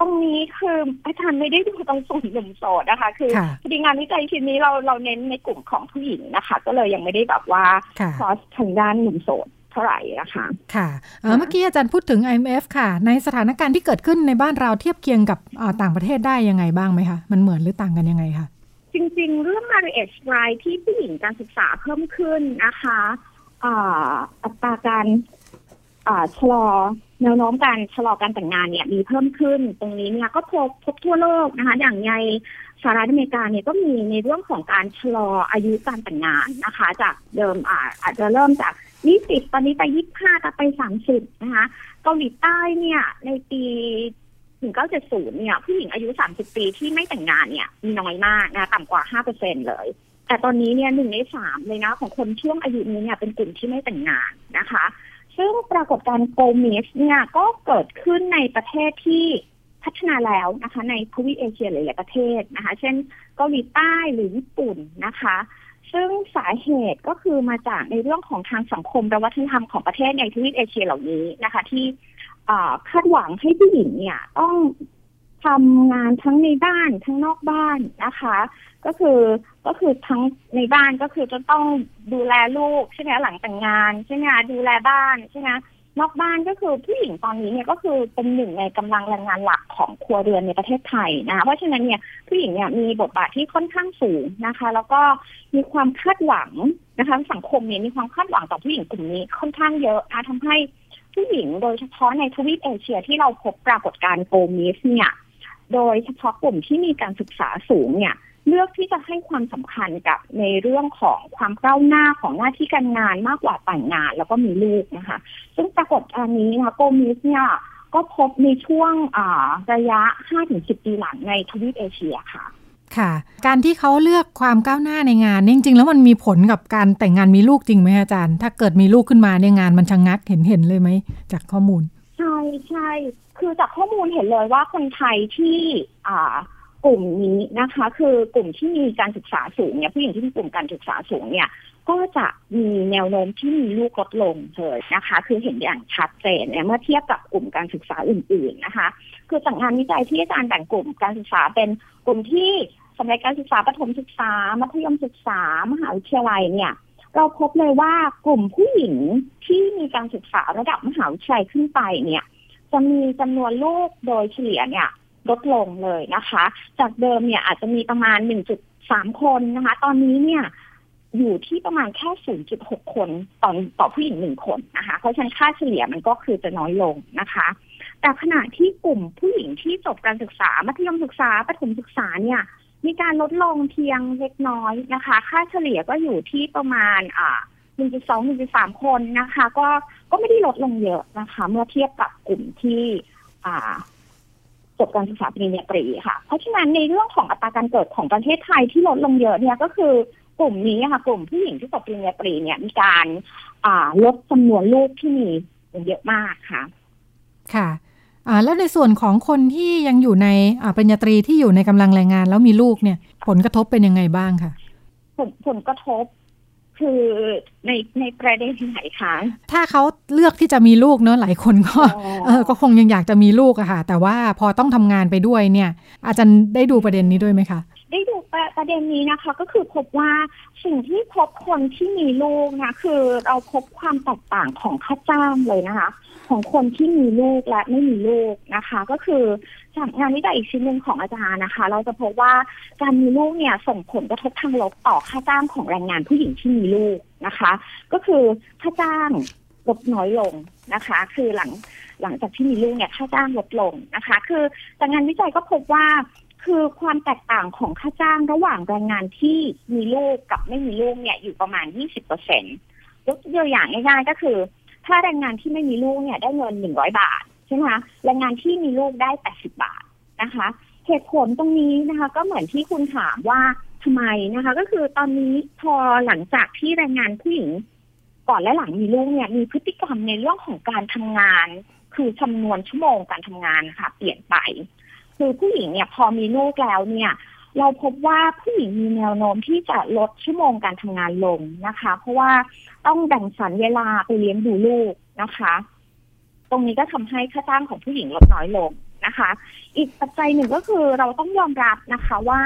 ตรงนี้คืออาจารย์ไม่ได้ดูตรงส่วนหนุ่มโสดนะคะ คือพอดีงานวิจัยชิ้นนี้เราเราเน้นในกลุ่มของผู้หญิงนะคะ ก็เลยยังไม่ได้แบบว่าคอสทางด้านหนุ่มโสด ท่าไหร่นะคะค่ะเมื่อกี้อาจารย์พูดถึง IMF ค่ะ ในสถานการณ์ที่เกิดขึ้นในบ้านเราเทียบเคียงกับต่างประเทศได้ยังไงบ้างไหมคะ มันเหมือนหรือต่างกันยังไงคะจริงๆ เรื่อง marriage rate ที่ผู้หญิงการศึกษาเพิ่มขึ้นนะคะอัตราการชะลอแนวโน้มการชะลอการแต่งงานเนี่ยมีเพิ่มขึ้น ตรงนี้เนี่ยก็พบพบทั่วโลกนะคะ อย่างในสหรัฐอเมริกาเนี่ยก็มีในเรื่องของการชะลออายุการแต่งงานนะคะ จากเดิมอาอาจจะเริ่มจาก ยี่สิบตอนนี้ไปยี่ห้าต่ไปสามสิบนะคะเกาหลีใต้เนี่ย ในปีถึงเก้าเจ็ดศูนย์เนี่ย ผู้หญิงอายุสามสิบปีที่ไม่แต่งงานเนี่ย มีน้อยมากนะต่ำกว่าห้าเปอร์เซ็นเลย แต่ตอนนี้เนี่ยหนึ่งในสามเลยนะ ของคนช่วงอายุนี้เนี่ยเป็นกลุ่มที่ไม่แต่งงานนะคะ ซึ่งปรากฏการณ์โกมิสเนี่ยก็เกิดขึ้นในประเทศที่พัฒนาแล้วนะคะ ในทวีปเอเชียหลาย ๆ ประเทศนะคะ เช่นเกาหลีใต้หรือญี่ปุ่นนะคะ ซึ่งสาเหตุก็คือมาจากในเรื่องของทางสังคมและวัฒนธรรมของประเทศในทวีปเอเชียเหล่านี้นะคะ ที่คาดหวังให้ผู้หญิงเนี่ยต้องทำงานทั้งในบ้านทั้งนอกบ้านนะคะ ก็คือก็คือทั้งในบ้านก็คือจะต้องดูแลลูกใช่ไหมหลังแต่งงานใช่ไหมดูแลบ้านใช่ไหม นอกบ้านก็คือผู้หญิงตอนนี้เนี่ยก็คือเป็นหนึ่งในกำลังแรงงานหลักของครัวเรือนในประเทศไทยนะคะเพราะฉะนั้นเนี่ยผู้หญิงเนี่ยมีบทบาทที่ค่อนข้างสูงนะคะ แล้วก็มีความคาดหวังนะคะ สังคมเนี่ยมีความคาดหวังต่อผู้หญิงกลุ่มนี้ค่อนข้างเยอะนะทำให้ผู้หญิงโดยเฉพาะในทวีปเอเชียที่เราพบปรากฏการณ์ Gold Miss เนี่ย โดยเฉพาะกลุ่มที่มีการศึกษาสูงเนี่ย เลือกที่จะให้ความสำคัญกับในเรื่องของความก้าวหน้าของหน้าที่การงานมากกว่าแต่งงาน แล้วก็มีลูกนะคะ ซึ่งปรากฏการณ์นี้นะคะ Gold Miss เนี่ยก็พบในช่วงระยะ 5-10 ปีหลังในทวีปเอเชียค่ะค่ะ การที่เขาเลือกความก้าวหน้าในงานจริง ๆ แล้วมันมีผลกับการแต่งงานมีลูกจริงไหมอาจารย์ ถ้าเกิดมีลูกขึ้นมาในงานมันชะงักเห็นเห็นเลยไหมจากข้อมูล ใช่ใช่คือจากข้อมูลเห็นเลยว่าคนไทยที่อ่า กลุ่มนี้นะคะ คือกลุ่มที่มีการศึกษาสูงเนี่ยผู้หญิงที่มีกลุ่มการศึกษาสูงเนี่ยก็จะมีแนวโน้มที่มีลูกลดลงเลยนะคะ คือเห็นอย่างชัดเจนเนี่ยเมื่อเทียบกับกลุ่มการศึกษาอื่น ๆนะคะ คือจากงานวิจัยที่อาจารย์แบ่งกลุ่มการศึกษาเป็นกลุ่มที่สำหรับการศึกษาประถมศึกษา มัธยมศึกษามหาวิทยาลัยเนี่ย เราพบเลยว่ากลุ่มผู้หญิงที่มีการศึกษาระดับมหาวิทยาลัยขึ้นไปเนี่ย จะมีจำนวนลูกโดยเฉลี่ยเนี่ย ลดลงเลยนะคะ จากเดิมเนี่ยอาจจะมีประมาณ 1.3 คนนะคะ ตอนนี้เนี่ยอยู่ที่ประมาณแค่ 0.6 คนต่อต่อผู้หญิงหนึ่งคนนะคะ เพราะฉะนั้นค่าเฉลี่ยมันก็คือจะน้อยลงนะคะ แต่ขณะที่กลุ่มผู้หญิงที่จบการศึกษา มัธยมศึกษาประถมศึกษาเนี่ย มีการลดลงเพียงเล็กน้อยนะคะ ค่าเฉลี่ยก็อยู่ที่ประมาณอ่า1.2 1.3 คนนะคะ ก็ก็ไม่ได้ลดลงเยอะนะคะ เมื่อเทียบกับกลุ่มที่อ่า จบการศึกษาปริญญาตรีค่ะ เพราะฉะนั้นในเรื่องของอัตราการเกิดของประเทศไทยที่ลดลงเยอะเนี่ยก็คือกลุ่มนี้ค่ะ กลุ่มผู้หญิงที่จบปริญญาตรีเนี่ยมีการอ่าลดจำนวนลูกที่มีเยอะมากค่ะ ค่ะอ่าแล้วในส่วนของคนที่ยังอยู่ในอ่าปริญญาตรีที่อยู่ในกำลังแรงงาน แล้วมีลูกเนี่ย ผลกระทบเป็นยังไงบ้างคะผลผลกระทบ คือในในประเด็นไหนคะถ้าเขาเลือกที่จะมีลูกเนอะหลายคนก็เออก็คงยังอยากจะมีลูกอะค่ะ แต่ว่าพอต้องทำงานไปด้วยเนี่ย อาจารย์ได้ดูประเด็นนี้ด้วยไหมคะได้ดู ประประเด็นนี้นะคะก็คือพบว่าสิ่งที่พบคนที่มีลูกนะคือเราพบความแตกต่างของค่าจ้างเลยนะคะ ของคนที่มีลูกและไม่มีลูกนะคะ ก็คือจากงานวิจัยอีกชิ้นหนึ่งของอาจารย์นะคะ เราจะพบว่าการมีลูกเนี่ยส่งผลกระทบทางลบต่อค่าจ้างของแรงงานผู้หญิงที่มีลูกนะคะ ก็คือค่าจ้างลดน้อยลงนะคะ คือหลังหลังจากที่มีลูกเนี่ยค่าจ้างลดลงนะคะ คือจากงานวิจัยก็พบว่า คือความแตกต่างของค่าจ้างระหว่างแรงงานที่มีลูกกับไม่มีลูกเนี่ยอยู่ประมาณ 20เปอร์เซ็นต์ยกตัวอย่างง่ายๆก็คือ ถ้าแรงงานที่ไม่มีลูกเนี่ยได้เงิน 100 บาทใช่ไหมคะแรงงานที่มีลูกได้ 80 บาทนะคะ เหตุผลตรงนี้นะคะ ก็เหมือนที่คุณถามว่าทำไมนะคะ ก็คือตอนนี้พอหลังจากที่แรงงานผู้หญิงก่อนและหลังมีลูกเนี่ยมีพฤติกรรมในเรื่องของการทำงาน คือจำนวนชั่วโมงการทำงานนะคะเปลี่ยนไป คือผู้หญิงเนี่ยพอมีลูกแล้วเนี่ย เราพบว่าผู้หญิงมีแนวโน้มที่จะลดชั่วโมงการทำงานลงนะคะ เพราะว่าต้องแบ่งสรรเวลาไปเลี้ยงดูลูกนะคะ ตรงนี้ก็ทำให้ค่าจ้างของผู้หญิงลดน้อยลงนะคะ อีกปัจจัยหนึ่งก็คือเราต้องยอมรับนะคะว่า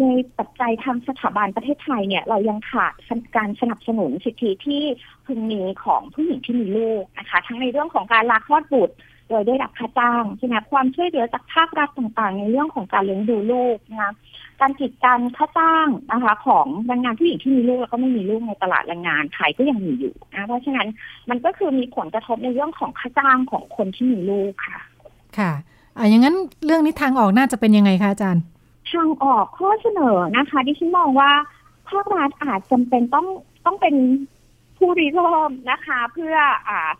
ในปัจจัยทางสถาบันประเทศไทยเนี่ย เรายังขาดการสนับสนุนสิทธิที่พึงมีของผู้หญิงที่มีลูกนะคะ ทั้งในเรื่องของการลาคลอดบุตร โดยได้รับค่าจ้างใช่ไหมความช่วยเหลือจากภาครัฐต่างๆ ในเรื่องของการเลี้ยงดูลูกนะคะการกีดกันค่าจ้างนะคะ ของแรงงานผู้หญิงที่มีลูกแล้วก็ไม่มีลูกในตลาดแรงงานไทยก็ยังมีอยู่นะเพราะฉะนั้นมันก็คือมีผลกระทบในเรื่องของค่าจ้างของคนที่มีลูกค่ะ ค่ะอ่าอย่างนั้นเรื่องนี้ทางออกน่าจะเป็นยังไงคะอาจารย์ทางออกข้อเสนอนะคะดิฉันมองว่าภาครัฐอาจจำเป็นต้องต้องเป็นผู้ริเริ่มนะคะ เพื่ออ่า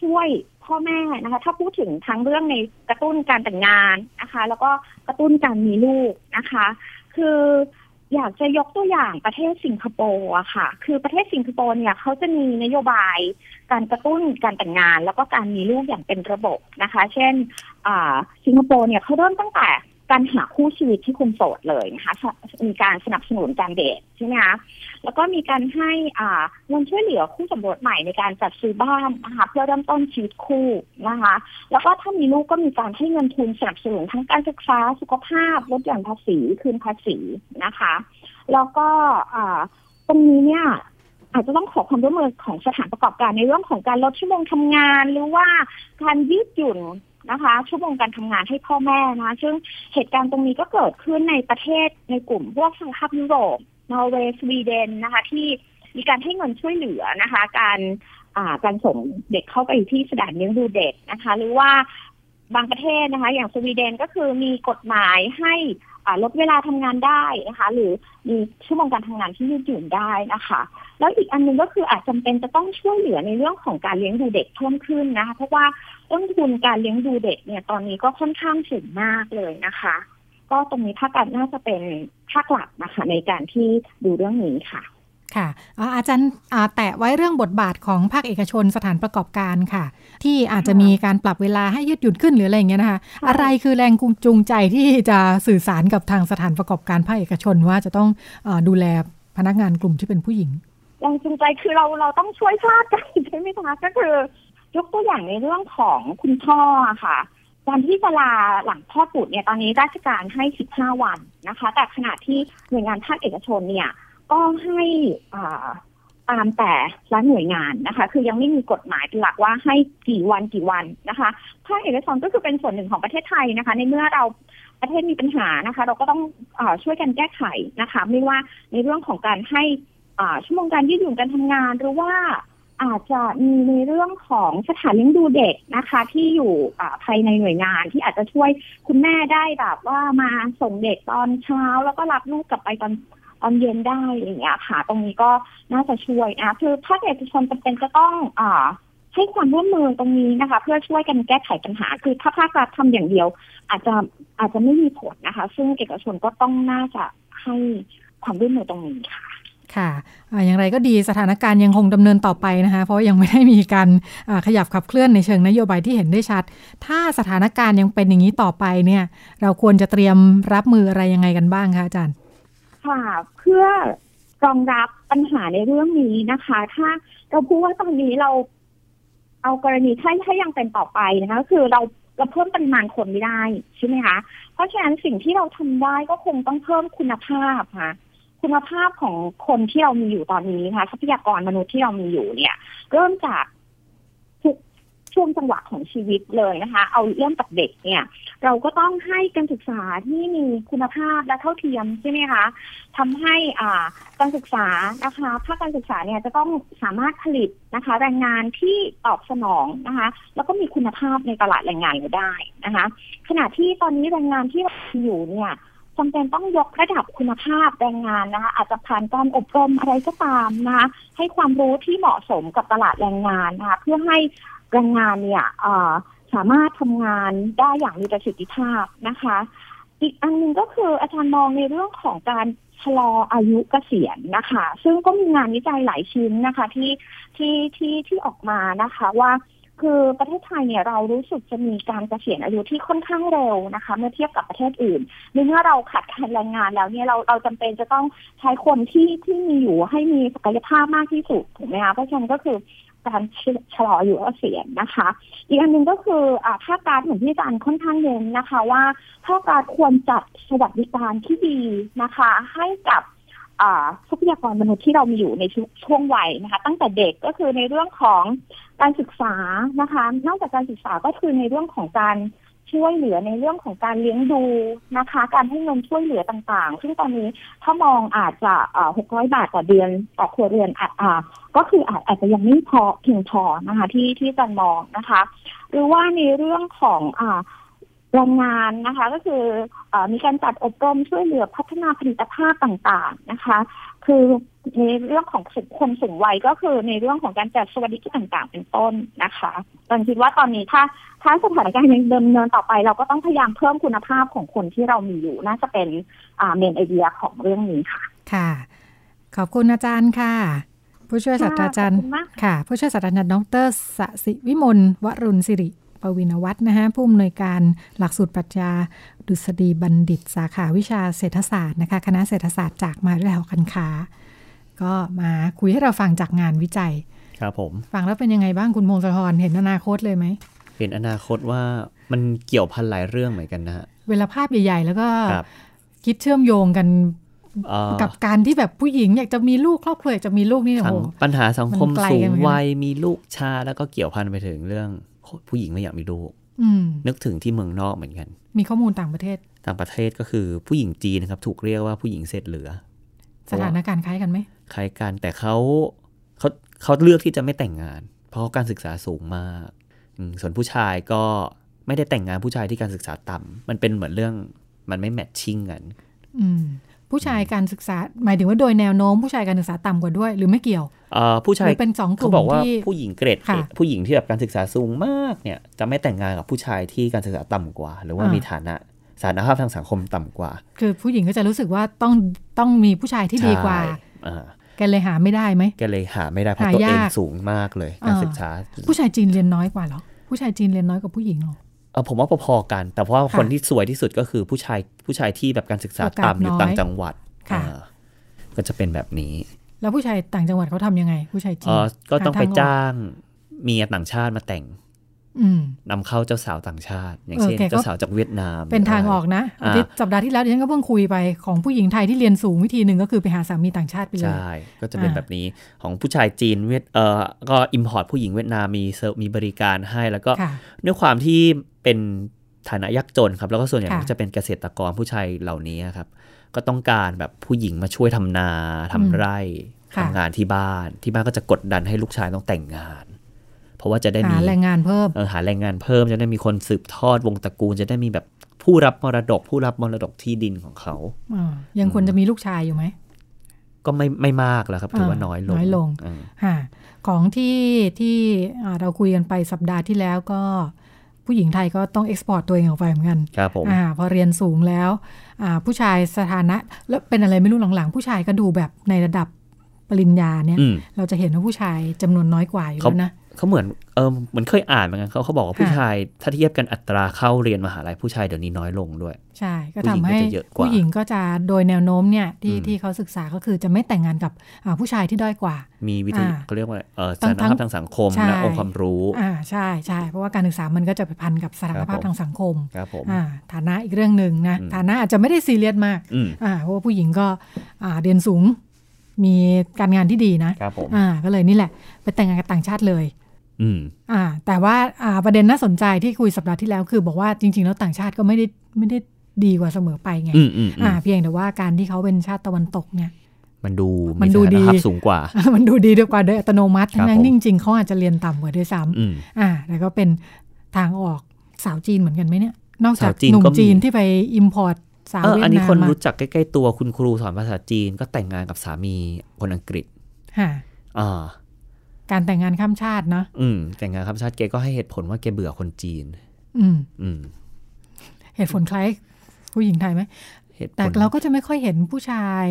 ช่วย พ่อแม่นะคะ ถ้าพูดถึงทั้งเรื่องในกระตุ้นการแต่งงานนะคะ แล้วก็กระตุ้นการมีลูกนะคะ คืออยากจะยกตัวอย่างประเทศสิงคโปร์อะค่ะ คือประเทศสิงคโปร์เนี่ยเขาจะมีนโยบายการกระตุ้นการแต่งงาน แล้วก็การมีลูกอย่างเป็นระบบนะคะ เช่นสิงคโปร์เนี่ยเขาเริ่มตั้งแต่ การหาคู่ชีวิตที่คุณโสดเลยนะคะมีการสนับสนุนการเดทใช่ไหมคะแล้วก็มีการให้อ่าเงินช่วยเหลือคู่สมรสใหม่ในการจัดซื้อบ้านนะคะเพื่อเริ่มต้นชีวิตคู่นะคะ แล้วก็ถ้ามีลูกก็มีการให้เงินทุนสนับสนุนทั้งการศึกษาสุขภาพลดหย่อนภาษีคืนภาษีนะคะ แล้วก็อ่าตรงนี้เนี่ยอาจจะต้องขอความร่วมมือของสถานประกอบการในเรื่องของการลดชั่วโมงทำงาน หรือว่าการยืดหยุ่น นะคะ ชั่วโมงการทำงานให้พ่อแม่นะซึ่งเหตุการณ์ตรงนี้ก็เกิดขึ้นในประเทศในกลุ่มพวกสหภาพยุโรปนอร์เวย์สวีเดนนะคะ ที่มีการให้เงินช่วยเหลือนะคะ การอ่าการส่งเด็กเข้าไปที่สถานเลี้ยงดูเด็กนะคะ หรือว่าบางประเทศนะคะ อย่างสวีเดนก็คือมีกฎหมายให้ลดเวลาทำงานได้นะคะ หรือมีชั่วโมงการทำงานที่ยืดหยุ่นได้นะคะ แล้วอีกอันหนึงก็คืออาจจำเป็นจะต้องช่วยเหลือในเรื่องของการเลี้ยงดูเด็กเพิ่มขึ้นนะคะเพราะว่า ต้นทุนการเลี้ยงดูเด็กเนี่ยตอนนี้ก็ค่อนข้างสูงมากเลยนะคะ ก็ตรงนี้ภาคการน่าจะเป็นภาคหลักนะคะในการที่ดูเรื่องนี้ค่ะ ค่ะอาจารย์แตะไว้เรื่องบทบาทของภาคเอกชนสถานประกอบการค่ะ ที่อาจจะมีการปรับเวลาให้ยืดหยุ่นขึ้นหรืออะไรอย่างเงี้ยนะคะ อะไรคือแรงจูงใจที่จะสื่อสารกับทางสถานประกอบการภาคเอกชนว่าจะต้องอดูแลพนักงานกลุ่มที่เป็นผู้หญิงแรงจูงใจคือเราเราต้องช่วยชาติกันใช่ไหมคะก็คือ ยกตัวอย่างในเรื่องของคุณพ่อค่ะการที่จะลาหลังพ่อปุดเนี่ยตอนนี้ราชการให้ 15 วันนะคะ แต่ขณะที่หน่วยงานภาคเอกชนเนี่ย ก็ให้อ่าตามแต่ละหน่วยงานนะคะ คือยังไม่มีกฎหมายเป็นหลักว่าให้กี่วันกี่วันนะคะภาคเอกชนก็คือเป็นส่วนหนึ่งของประเทศไทยนะคะ ในเมื่อเราประเทศมีปัญหานะคะ เราก็ต้องอช่วยกันแก้ไขนะคะ ไม่ว่าในเรื่องของการให้ชั่วโมงการยืดหยุ่นการทำงานหรือว่า อาจจะมีในเรื่องของสถานเลี้ยงดูเด็กนะคะ ที่อยู่ภายในหน่วยงานที่อาจจะช่วยคุณแม่ได้แบบว่ามาส่งเด็กตอนเช้า แล้วก็รับลูกกลับไปตอนตอนเย็นได้อย่างเงี้ยค่ะ ตรงนี้ก็น่าจะช่วยนะคือภาคเอกชนจำเป็นจะต้องอ่าให้ความร่วมมือตรงนี้นะคะ เพื่อช่วยกันแก้ไขปัญหา คือถ้าภาครัฐทำอย่างเดียว อาจจะอาจจะไม่มีผลนะคะ ซึ่งเอกชนก็ต้องน่าจะให้ความร่วมมือตรงนี้ค่ะ ค่ะอย่างไรก็ดีสถานการณ์ยังคงดำเนินต่อไปนะคะ เพราะยังไม่ได้มีการขยับขับเคลื่อนในเชิงนโยบายที่เห็นได้ชัด ถ้าสถานการณ์ยังเป็นอย่างนี้ต่อไปเนี่ย เราควรจะเตรียมรับมืออะไรยังไงกันบ้างคะอาจารย์ ค่ะ เพื่อรองรับปัญหาในเรื่องนี้นะคะ ถ้าเราพูดว่าตอนนี้เรา เอากรณีถ้าถ้ายังเป็นต่อไปนะคะคือเราเราเพิ่มปริมาณคนไม่ได้ใช่ไหมคะ เพราะฉะนั้นสิ่งที่เราทำได้ก็คงต้องเพิ่มคุณภาพค่ะ คุณภาพของคนที่เรามีอยู่ตอนนี้นะคะทรัพยากรมนุษย์ที่เรามีอยู่เนี่ย เริ่มจากทุกช่วงจังหวะของชีวิตเลยนะคะ เอาเริ่มจากเด็กเนี่ย เราก็ต้องให้การศึกษาที่มีคุณภาพและเท่าเทียมใช่ไหมคะทำให้อ่าการศึกษานะคะภาคการศึกษาเนี่ยจะต้องสามารถผลิตนะคะ แรงงานที่ตอบสนองนะคะ แล้วก็มีคุณภาพในตลาดแรงงานได้นะคะ ขณะที่ตอนนี้แรงงานที่เราอยู่เนี่ย จำเป็นต้องยกระดับคุณภาพแรงงานนะคะอาจจะผ่านการอบรมอะไรก็ตามนะคะให้ความรู้ที่เหมาะสมกับตลาดแรงงานนะคะเพื่อให้แรงงานเนี่ยสามารถทำงานได้อย่างมีประสิทธิภาพนะคะ อีกอันหนึ่งก็คืออาจารย์มองในเรื่องของการชะลออายุเกษียณนะคะ ซึ่งก็มีงานวิจัยหลายชิ้นนะคะที่ที่ที่ที่ออกมานะคะว่า คือประเทศไทยเนี่ยเรารู้สึกจะมีการเกษียณอายุที่ค่อนข้างเร็วนะคะ เมื่อเทียบกับประเทศอื่นเมื่อเราขาดการแรงงานแล้วเนี่ยเราเราจำเป็นจะต้องใช้คนที่ที่มีอยู่ให้มีศักยภาพมากที่สุดถูกไหมคะเพราะฉะนั้นก็คือการชะลออายุเกษียณนะคะ อีกอันหนึ่งก็คืออ่าภาคการเหมือนที่อาจารย์ค่อนข้างเน้นนะคะ ว่าภาคการควรจัดสวัสดิการที่ดีนะคะ ให้กับ ทรัพยากรมนุษย์ที่เรามีอยู่ในช่วงวัยนะคะ ตั้งแต่เด็กก็คือในเรื่องของการศึกษานะคะ นอกจากการศึกษาก็คือในเรื่องของการช่วยเหลือในเรื่องของการเลี้ยงดูนะคะ การให้เงินช่วยเหลือต่างๆ ซึ่งตอนนี้ถ้ามองอาจจะหกร้อยบาทต่อเดือนต่อครัวเรือนอาก็คืออาจอาจจะยังไม่พอเพียงพอนะคะ ที่ที่จะมองนะคะ หรือว่าในเรื่องของอ่า แรงงานนะคะก็คืออมีการจัดอบรมช่วยเหลือพัฒนาผลิตภาพต่างๆนะคะ คือในเรื่องของคนสูงวัยก็คือในเรื่องของการจัดสวัสดิการต่างๆ เป็นต้นนะคะตอนคิดว่าตอนนี้ถ้าถ้าสถานการณ์ยังดำเนินต่อไป เราก็ต้องพยายามเพิ่มคุณภาพของคนที่เรามีอยู่น่าจะเป็นเมนไอเดียของเรื่องนี้ค่ะ ค่ะ ขอบคุณอาจารย์ค่ะผู้ช่วยศาสตราจารย์ค่ะ ผู้ช่วยศาสตราจารย์ดรสสิวิมลวรุณสิริ ปวินวัฒน์นะคะผู้อำนวยการหลักสูตรปรัชญาดุษฎีบัณฑิต สาขาวิชาเศรษฐศาสตร์นะคะคณะเศรษฐศาสตร์จากมหาวิทยาลัยหอการค้า ก็มาคุยให้เราฟังจากงานวิจัย ครับผม ฟังแล้วเป็นยังไงบ้างคุณพงศธรเห็นอนาคตเลยไหมเห็นอนาคตว่ามันเกี่ยวพันหลายเรื่องเหมือนกันนะฮะเวลาภาพใหญ่ ๆ แล้วก็คิดเชื่อมโยงกันกับการที่แบบผู้หญิงอยากจะมีลูกครอบครัวอยากจะมีลูกนี่โอ้โหปัญหาสังคมสูงวัยมีลูกชาแล้วก็เกี่ยวพันไปถึงเรื่อง ผู้หญิงไม่อยากมีลูกนึกถึงที่เมืองนอกเหมือนกัน มีข้อมูลต่างประเทศ ต่างประเทศก็คือผู้หญิงจีนนะครับ ถูกเรียกว่าผู้หญิงเศษเหลือ สถานการณ์คล้ายกันไหมคล้ายกันแต่เขาเขาเขาเลือกที่จะไม่แต่งงาน เพราะการศึกษาสูงมากส่วนผู้ชายก็ไม่ได้แต่งงานผู้ชายที่การศึกษาต่ำมันเป็นเหมือนเรื่องมันไม่แมทชิ่งกันอืม ผู้ชายการศึกษา หมายถึงว่าโดยแนวโน้มผู้ชายการศึกษาต่ำกว่าด้วย หรือไม่เกี่ยวผู้ชายเป็นสองกลุ่มเขาบอกว่าผู้หญิงเกรดผู้หญิงที่แบบการศึกษาสูงมากเนี่ยจะไม่แต่งงานกับผู้ชายที่การศึกษาต่ำกว่า หรือว่ามีฐานะสารภาพทางสังคมต่ำกว่า คือผู้หญิงก็จะรู้สึกว่าต้องต้องมีผู้ชายที่ดีกว่าแกเลยหาไม่ได้ไหมแกเลยหาไม่ได้เพราะตัวเองสูงมากเลยการศึกษา ผู้ชายจีนเรียนน้อยกว่าหรอผู้ชายจีนเรียนน้อยกว่าผู้หญิงหรอ เออผมว่าพอๆกัน แต่เพราะว่าคนที่สวยที่สุดก็คือผู้ชายผู้ชายที่แบบการศึกษาต่ำอยู่ต่างจังหวัดก็จะเป็นแบบนี้ แล้วผู้ชายต่างจังหวัดเขาทำยังไง ผู้ชายจีเอนอก็ต้องหไปทออกจ้างเมียต่างชาติมาแต่งอืม นำเข้าเจ้าสาวต่างชาติ อย่างเออเช่นแกก็เจ้าสาวจากเวียดนาม เป็นทางออกนะอ่าอาทิตย์สัปดาห์ที่แล้วดิฉันก็เพิ่งคุยไปของผู้หญิงไทยที่เรียนสูงวิธีหนึ่งก็คือไปหาสามีต่างชาติไปเลยใช่ก็จะเป็นอ่าแบบนี้ของผู้ชายจีนเวียดเออก็ import ผู้หญิงเวียดนามมีเซิร์ฟมีบริการให้แล้วก็ค่ะด้วยความที่เป็นฐานะยากจนครับ แล้วก็ส่วนใหญ่ค่ะก็จะเป็นเกษตรกรผู้ชายเหล่านี้ครับ ก็ต้องการแบบผู้หญิงมาช่วยทำนาทำไร่ค่ะทำงานที่บ้านที่บ้านก็จะกดดันให้ลูกชายต้องแต่งงานเพ ราะว่าจะได้หามีแรงงานเพิ่มเออหาแรงงานเพิ่มจะได้มีคนสืบทอดวงตระกูลจะได้มีแบบผู้รับมรดก ผู้รับมรดกที่ดินของเขาอ่ายังควรจะมีลูกชายอยู่ไหม ก็ไม่ไม่มากแล้วครับถือว่าอ่าน้อยลงน้อยลงอืมค่ะของที่ที่อ่าเราคุยกันไปสัปดาห์ที่แล้วก็ผู้หญิงไทยก็ต้อง export ตัวเองออกไปเหมือนกัน ครับผมอ่าพอเรียนสูงแล้วอ่าผู้ชายสถานะ แล้วเป็นอะไรไม่รู้หลังๆ ผู้ชายก็ดูแบบในระดับปริญญาเนี่ยอืมเราจะเห็นว่าผู้ชายจำนวนน้อยกว่าอยู่แล้วนะ เขาเหมือนเออเหมือนเคยอ่านเหมือนกันเขาเขาบอกว่าผู้ค่ะชายถ้าเทียบกันอัตราเข้าเรียนมหาลัยผู้ชายเดี๋ยวนี้น้อยลงด้วย ใช่ ก็ผู้ทำหญิงก็ให้จะเยอะกว่าผู้หญิงก็จะโดยแนวโน้มเนี่ยที่อืมที่เขาศึกษาก็คือจะไม่แต่งงานกับอ่าผู้ชายที่ด้อยกว่า มีวิธีอ่าเขาเรียกว่าเออทั้สางรทั้งภาพทางสังคมใช่และองค์ความรู้อ่าใช่ใช่เพราะว่าการศึกษามันก็จะไปพันกับสถานครับภาพผมทางสังคมครับผมอ่าฐานะอีกเรื่องหนึ่งนะอืมฐานะอาจจะไม่ได้ซีเรียสมากอืมอ่าเพราะว่าผู้หญิงก็อ่าเรียนสูงมีการงานที่ดีนะครับผมอ่าก็เลยนี่แหละ ไปแต่งงานกับต่างชาติเลย อืมอ่า แต่ว่าอ่าประเด็นน่าสนใจที่คุยสัปดาห์ที่แล้วคือบอกว่าจริง ๆ แล้วต่างชาติก็ไม่ได้ไม่ได้ดีกว่าเสมอไปไงอืมอืมอือ่ามเพียงแต่ว่าการที่เขาเป็นชาติตะวันตกเนี่ย มันดูมันดูดีสถานะภาพสูงกว่า มันดูดีด้วยกว่าโดยอัตโนมัติครับทั้งนั้นผมจริงๆเขาอาจจะเรียนต่ำกว่าด้วยซ้ำอืมอ่าแต่ก็เป็นทางออกสาวจีนเหมือนกันไหมเนี่ย นอกจากสาวจีนหนุ่มก็มีจีนที่ไปimport สาวเออเวียดนามมา อันนี้คนรู้จักใกล้ ๆ ตัวคุณครูสอนภาษาจีนก็แต่งงานกับสามีคนอังกฤษค่ะอ่า การแต่งงานข้ามชาติเนาะอืม แต่งงานข้ามชาติแกก็ให้เหตุผลว่าแกเบื่อคนจีน อืม อืม เหตุผลคล้ายผู้หญิงไทยไหมเหตุผล แต่เราก็จะไม่ค่อยเห็นผู้ชาย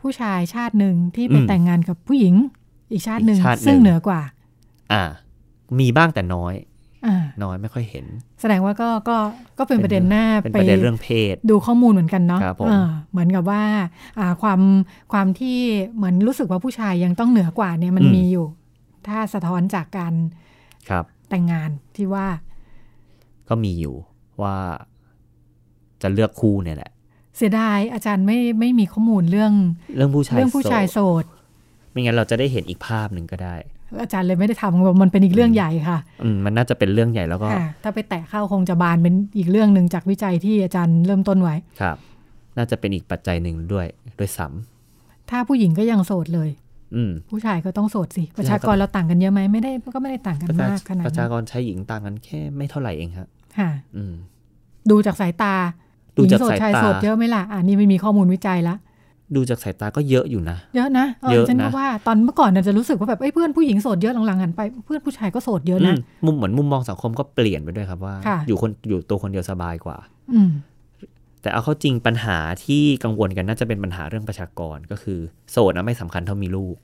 ผู้ชายชาติหนึ่งที่ไปอืมแต่งงานกับผู้หญิงอีกชาติหนึ่งอีกชาติหนึ่งซึ่งเหนือกว่า อ่า มีบ้างแต่น้อยอ่า น้อยไม่ค่อยเห็น แสดงว่าก็ก็ก็เป็นประเด็นหน้าเป็นไปประเด็นเรื่องเพศ ดูข้อมูลเหมือนกันเนาะครับผมเออเหมือนกับว่าอ่าความความที่เหมือนรู้สึกว่าผู้ชายยังต้องเหนือกว่าเนี่ยมันอืมมีอยู่ ถ้าสะท้อนจากการครับ แต่งงานที่ว่า ก็มีอยู่ว่าจะเลือกคู่เนี่ยแหละ เสียดายอาจารย์ไม่ไม่มีข้อมูลเรื่อง เรื่องผู้ชายเรื่องผู้ชายโสโสดดไม่งั้นเราจะได้เห็นอีกภาพหนึ่งก็ได้ อาจารย์เลยไม่ได้ทำมันเป็นอีกเรื่องใหญ่ค่ะอืมมันน่าจะเป็นเรื่องใหญ่แล้วก็ค่ะถ้าไปแตะเข้าคงจะบานเป็นอีกเรื่องหนึ่งจากวิจัยที่อาจารย์เริ่มต้นไว้ครับ น่าจะเป็นอีกปัจจัยหนึ่งด้วยด้วยซ้ถ้าผู้หญิงก็ยังโสดเลยำอืมผู้ชายก็ต้องโสดสิ ประชากใช่รครับเราต่างกันเยอะไหมไม่ได้ก็ไม่ได้ต่างกันประชามากขนาดประนั้ชานกรชายหญิงต่างกันแค่ไม่เท่าไหร่เองครับค่ะอืมดูจากสายตาดูจากหญิงโสดสายชายตาโสดเยอะไหมล่ะอันนี้ไม่มีข้อมูลวิจัยละ ดูจากสายตาก็เยอะอยู่นะ เยอะนะเออเยอะฉันนะก็ว่าตอนเมื่อก่อนเนี่ยจะรู้สึกว่าแบบเอ้ยเพื่อนผู้หญิงโสดเยอะหลังๆหันไปเพื่อนผู้ชายก็โสดเยอะอืนะมมุมเหมือนมุมมองสังคมก็เปลี่ยนไปด้วยครับว่าค่ะอยู่คนอยู่ตัวคนเดียวสบายกว่า อืมแต่เอาเข้าจริงปัญหาที่กังวลกันน่าจะเป็นปัญหาเรื่องประชากรก็คือ โสดนะไม่สำคัญเท่ามีลูก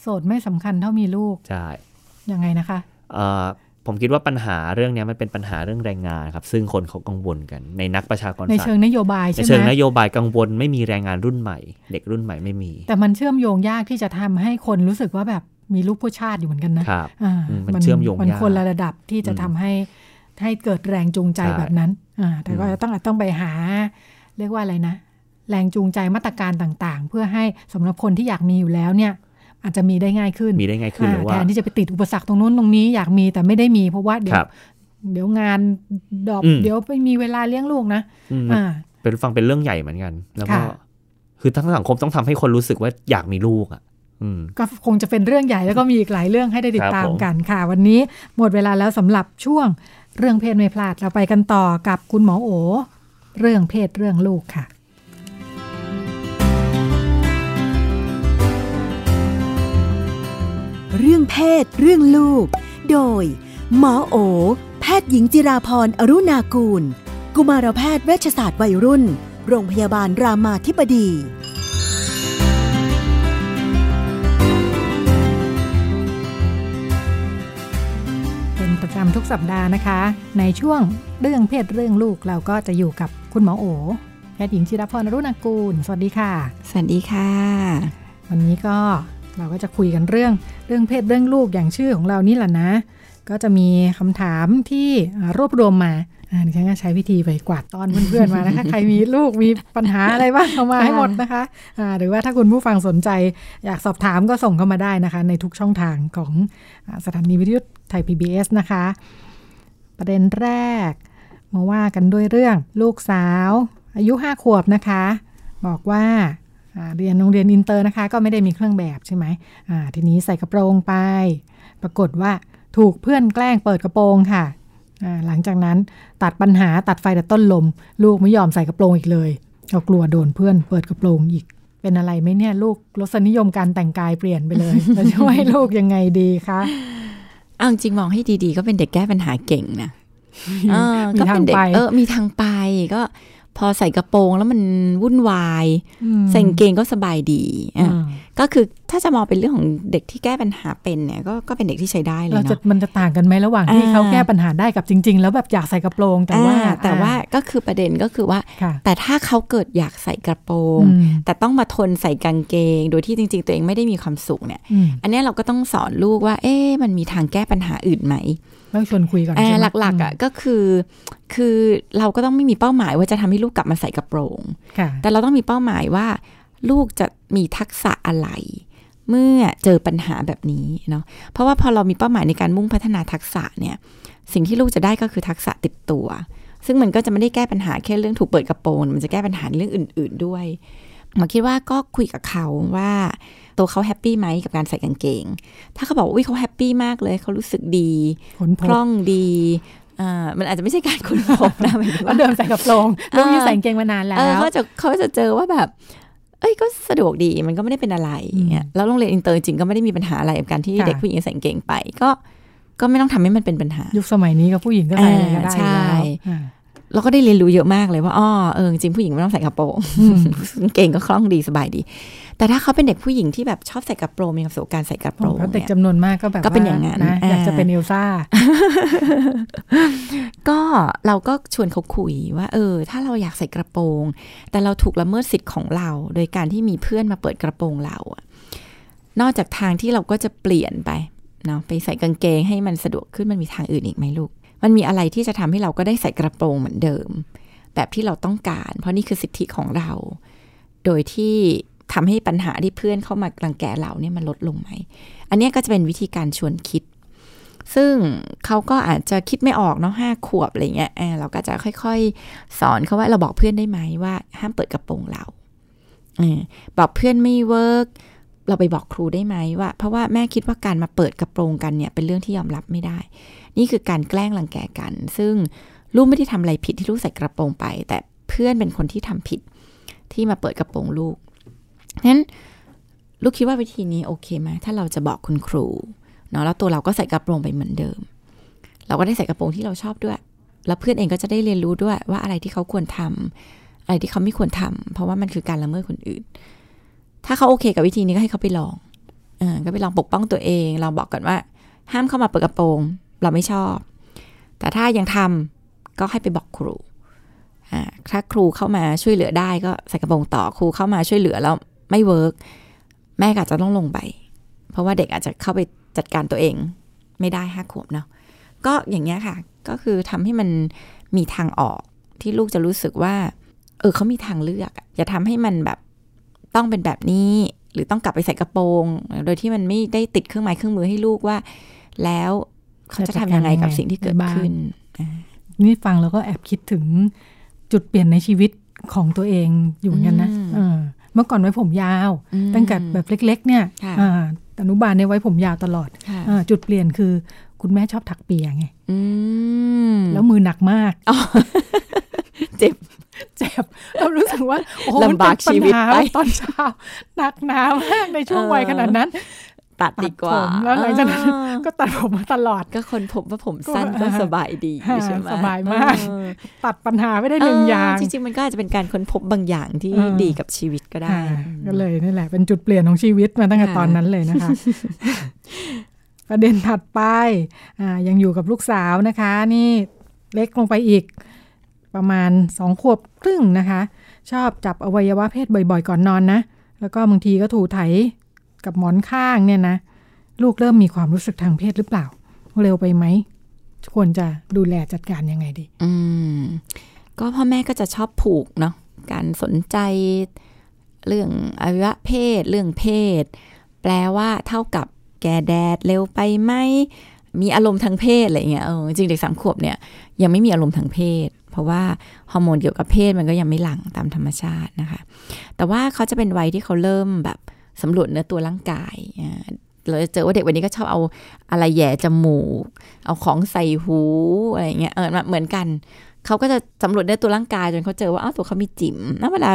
โสดไม่สำคัญเท่ามีลูกใช่ยังไงนะคะเอ่อ ผมคิดว่าปัญหาเรื่องเนี้ยมันเป็นปัญหาเรื่องแรงงานครับ ซึ่งคนเขากังวลกันในนักประชากรในศาสตเชิงร์นโยบายในใช่ไหเชิงมนโยบายกังวลไม่มีแรงงานรุ่นใหม่ เด็กรุ่นใหม่ไม่มี แต่มันเชื่อมโยงยากที่จะทำให้คนรู้สึกว่าแบบมีลูกผู้ชาติอยู่เหมือนกันนะครับอ่าอืมมันเชื่อมโยงมันยากคนละระดับที่จะอืมทำให้ให้เกิดแรงจูงใจใช่แบบนั้นอ่าแต่ก็อืมต้องต้องไปหา เรียกว่าอะไรนะ แรงจูงใจมาตรการต่างๆ เพื่อให้สำหรับคนที่อยากมีอยู่แล้วเนี่ย อาจจะมีได้ง่ายขึ้นมีได้ไงขึ้นหรืออ่าว่าแทนที่จะไปติดอุปสรรคตรงนู้นตรงนี้อยากมีแต่ไม่ได้มี เพราะว่าเดี๋ยควรับเดี๋ยวงานดรอปอืมเดี๋ยวไม่มีเวลาเลี้ยงลูกนะอืมอ่าเป็นฟังเป็นเรื่องใหญ่เหมือนกัน แล้วก็ค่ะคือทั้งสังคมต้องทำให้คนรู้สึกว่าอยากมีลูกอะอืมก็คงจะเป็นเรื่องใหญ่แล้วก็มีอีกหลายเรื่องให้ได้ติดครับตามผมกันค่ะ วันนี้หมดเวลาแล้วสำหรับช่วงเรื่องเพศไม่พลาดเราไปกันต่อกับคุณหมอโอ เรื่องเพศเรื่องลูกค่ะ เรื่องเพศ เรื่องลูก โดย หมอโอ แพทย์หญิงจิราพรอรุณากูล กุมารแพทย์เวชศาสตร์วัยรุ่น โรงพยาบาลรามาธิบดี เป็นประจำทุกสัปดาห์นะคะ ในช่วงเรื่องเพศเรื่องลูกเราก็จะอยู่กับคุณหมอโอแพทย์หญิงจิรพรอรุณากูล สวัสดีค่ะ สวัสดีค่ะ วันนี้ก็ เราก็จะคุยกันเรื่องเรื่องเพศเรื่องลูกอย่างชื่อของเรานี่แหละนะ ก็จะมีคำถามที่รวบรวมมาดิฉันก็ใช้วิธีไปกวาดตอนเพื่อนๆมานะคะ ใครมีลูกมีปัญหาอะไรบ้างเข้ามาให้หมดนะคะะหรือว่าถ้าคุณผู้ฟังสนใจ อยากสอบถามก็ส่งเข้ามาได้นะคะ ในทุกช่องทางของสถานีวิทยุไทย PBS นะคะ ประเด็นแรก มาว่ากันด้วยเรื่องลูกสาว อายุห้าขวบนะคะ บอกว่า เรียนโรงเรียนอินเตอร์นะคะ ก็ไม่ได้มีเครื่องแบบใช่ไหมทีนี้ใส่กระโปรงไป ปรากฏว่าถูกเพื่อนแกล้งเปิดกระโปรงค่ะ หลังจากนั้นตัดปัญหาตัดไฟแต่ต้นลม ลูกไม่ยอมใส่กระโปรงอีกเลยเพราะกลัวโดนเพื่อนเปิดกระโปรงอีก เป็นอะไรไหมเนี่ยลูกรสนิยมการแต่งกายเปลี่ยนไปเลยจะช่วยลูกยังไงดีคะเอาจริงมองให้ดีๆ ก็เป็นเด็กแก้ปัญหาเก่งนะก็เป็นเด็กเออมีทางไปก็ พอใส่กระโปรงแล้วมันวุ่นวายใส่เกงก็สบายดีอะก็คือถ้าจะมองเป็นเรื่องของเด็กที่แก้ปัญหาเป็นเนี่ยก็ก็เป็นเด็กที่ใช้ได้เลยเนาะมันจะต่างกันไหมระหว่างที่เขาแก้ปัญหาได้กับจริง ๆ แล้วแบบอยากใส่กระโปรงแต่ว่า แต่ว่าก็คือประเด็นก็คือว่า แต่ถ้าเขาเกิดอยากใส่กระโปรง แต่ต้องมาทนใส่กางเกง โดยที่จริง ๆ ตัวเองไม่ได้มีความสุขเนี่ย อันนี้เราก็ต้องสอนลูกว่า เอ๊ะมันมีทางแก้ปัญหาอื่นไหม ต้องชวนคุยก่อนใช่ไหมหลักๆอะก็คือ คือเราก็ต้องไม่มีเป้าหมายว่าจะทำให้ลูกกลับมาใส่กระโปรงแต่เราต้องมีเป้าหมายว่า ลูกจะมีทักษะอะไร เมื่อเจอปัญหาแบบนี้เนาะเพราะว่าพอเรามีเป้าหมายในการมุ่งพัฒนาทักษะเนี่ย สิ่งที่ลูกจะได้ก็คือทักษะติดตัว ซึ่งมันก็จะไม่ได้แก้ปัญหาแค่เรื่องถูกเปิดกระโปรงมันจะแก้ปัญหาเรื่องอื่น ๆด้วย หมอคิดว่าก็คุยกับเขาว่าตัวเขาแฮปปี้ไหมกับการใส่กางเกง ถ้าเขาบอกว่าเขา happy มากเลยเขารู้สึกดีคล่องดีอ่ามันอาจจะไม่ใช่การค้นพบนะหมายถึงว่าเดิมใส่กระโปรงลูกยี้ใส่กางเกงมานานแล้วเขาจะเขาจะเจอว่าแบบ เอ้ยก็สะดวกดีมันก็ไม่ได้เป็นอะไรอย่างเงี้ยแล้วโรงเรียนอินเตอร์จริงก็ไม่ได้มีปัญหาอะไรกับการที่เด็กผู้หญิงใส่กางเกงไป ก็ก็ไม่ต้องทำให้มันเป็นปัญหา ยุคสมัยนี้ก็ผู้หญิงก็ใส่อะไรก็ได้แล้ว เราก็ได้เรียนรู้เยอะมากเลยว่าอ๋อเออจริงผู้หญิงไม่ต้องใส่กระโปรงกางเกงก็คล่องดีสบายดี แต่ถ้าเขาเป็นเด็กผู้หญิงที่แบบชอบใส่กระโปรงมีประสบการณ์ใส่กระโปรงเด็กจำนวนมากก็แบบก็เป็นอย่างนั้นนะอยากจะเป็นเอลซ่าก็เราก็ชวนเขาคุยว่า เออ ถ้าเราอยากใส่กระโปรง แต่เราถูกละเมิดสิทธิ์ของเรา โดยการที่มีเพื่อนมาเปิดกระโปรงเราอะนอกจากทางที่เราก็จะเปลี่ยนไปเนาะไปใส่กางเกงให้มันสะดวกขึ้นมันมีทางอื่นอีกไหมลูก มันมีอะไรที่จะทำให้เราก็ได้ใส่กระโปรงเหมือนเดิม แบบที่เราต้องการ เพราะนี่คือสิทธิของเรา โดยที่ทำให้ปัญหาที่เพื่อนเข้ามาลังแกเราเนี่ยมันลดลงไหม อันนี้ก็จะเป็นวิธีการชวนคิด ซึ่งเขาก็อาจจะคิดไม่ออกเนาะห้าขวบอะไรเงี้ยเราก็จะค่อยๆ สอนเขาว่าเราบอกเพื่อนได้ไหมว่า ห้ามเปิดกระโปรงเราบอกเพื่อนไม่เวิร์ก เราไปบอกครูได้ไหมว่า เพราะว่าแม่คิดว่าการมาเปิดกระโปรงกันเนี่ยเป็นเรื่องที่ยอมรับไม่ได้ นี่คือการแกล้งรังแกกัน ซึ่งลูกไม่ได้ทำอะไรผิดที่ลูกใส่กระโปรงไป แต่เพื่อนเป็นคนที่ทำผิดที่มาเปิดกระโปรงลูกนั้นลูกคิดว่าวิธีนี้โอเคไหมถ้าเราจะบอกคุณครูเนาะแล้วตัวเราก็ใส่กระโปรงไปเหมือนเดิม เราก็ได้ใส่กระโปรงที่เราชอบด้วย แล้วเพื่อนเองก็จะได้เรียนรู้ด้วยว่าอะไรที่เขาควรทำอะไรที่เขาไม่ควรทำเพราะว่ามันคือการละเมิดคนอื่น ถ้าเขาโอเคกับวิธีนี้ก็ให้เขาไปลองเออก็ไปลองปกป้องตัวเองเราบอกกันว่า ห้ามเข้ามาเปิดกระโปรง เราไม่ชอบ แต่ถ้ายังทำก็ให้ไปบอกครูถ้าครูเข้ามาช่วยเหลือได้ก็ใส่กระโปรงต่อครูเข้ามาช่วยเหลือแล้วไม่ work แม่อาจจะต้องลงไป เพราะว่าเด็กอาจจะเข้าไปจัดการตัวเอง ไม่ได้ห้าขวบเนาะก็อย่างเงี้ยค่ะ ก็คือทำให้มันมีทางออกที่ลูกจะรู้สึกว่า เออเขามีทางเลือก อย่าทำให้มันแบบ ต้องเป็นแบบนี้ หรือต้องกลับไปใส่กระโปรง โดยที่มันไม่ได้ติดเครื่องไม้เครื่องมือให้ลูกว่า แล้วเขาจะทำยังไงกับสิ่งที่เกิดขึ้น นี่ฟังแล้วก็แอบคิดถึงจุดเปลี่ยนในชีวิตของตัวเองอยู่กันนะเมื่อก่อนไว้ผมยาว ตั้งแต่แบบเล็ก ๆ เนี่ยอนุบาลเนี่ยไว้ผมยาวตลอดจุดเปลี่ยนคือ คุณแม่ชอบถักเปียไงแล้วมือหนักมาก เจ็บ เจ็บเรารู้สึกว่าโอ้ลำบากชีวิตไปตอนเช้าหนักหนาวมากในช่วงวัยขนาดนั้นตัดดีกว่าแล้วหลังจากนั้นก็ตัดผมมาตลอดก็คนผมว่าผมสั้นก็สบายดีใช่ไหมสบายมาก ตัดปัญหาไม่ได้หนึ่งอย่าง จริงๆ มันก็อาจจะเป็นการค้นพบบางอย่างที่ดีกับชีวิตก็ได้ ก็เลยนี่แหละ เป็นจุดเปลี่ยนของชีวิตมาตั้งแต่ตอนนั้นเลยนะคะ ประเด็นถัดไปอ่ายังอยู่กับลูกสาวนะคะ นี่เล็กลงไปอีก ประมาณสองขวบครึ่งนะคะ ชอบจับอวัยวะเพศบ่อยๆ ก่อนนอนนะ แล้วก็บางทีก็ถูไถกับหมอนข้างเนี่ยนะ ลูกเริ่มมีความรู้สึกทางเพศหรือเปล่า เร็วไปไหมควรจะดูแลจัดการยังไงดี อืม ก็พ่อแม่ก็จะชอบผูกเนาะการสนใจเรื่องอวัยวะเพศ เรื่องเพศ แปลว่าเท่ากับแกแดดเร็วไปไหมมีอารมณ์ทางเพศอะไรเงี้ยเออจริงเด็กสามขวบเนี่ยยังไม่มีอารมณ์ทางเพศ เพราะว่าฮอร์โมนเกี่ยวกับเพศมันก็ยังไม่หลั่งตามธรรมชาตินะคะ แต่ว่าเขาจะเป็นวัยที่เขาเริ่มแบบสำรวจเนื้อตัวร่างกายเราจะเจอว่าเด็กวันนี้ก็ชอบเอาอะไรแย่จมูก เอาของใส่หูอะไรเงี้ยเออเหมือนกัน เขาก็จะสำรวจเนื้อตัวร่างกายจนเขาเจอว่าอ้าวตัวเขามีจิ๋มแล้วเวลา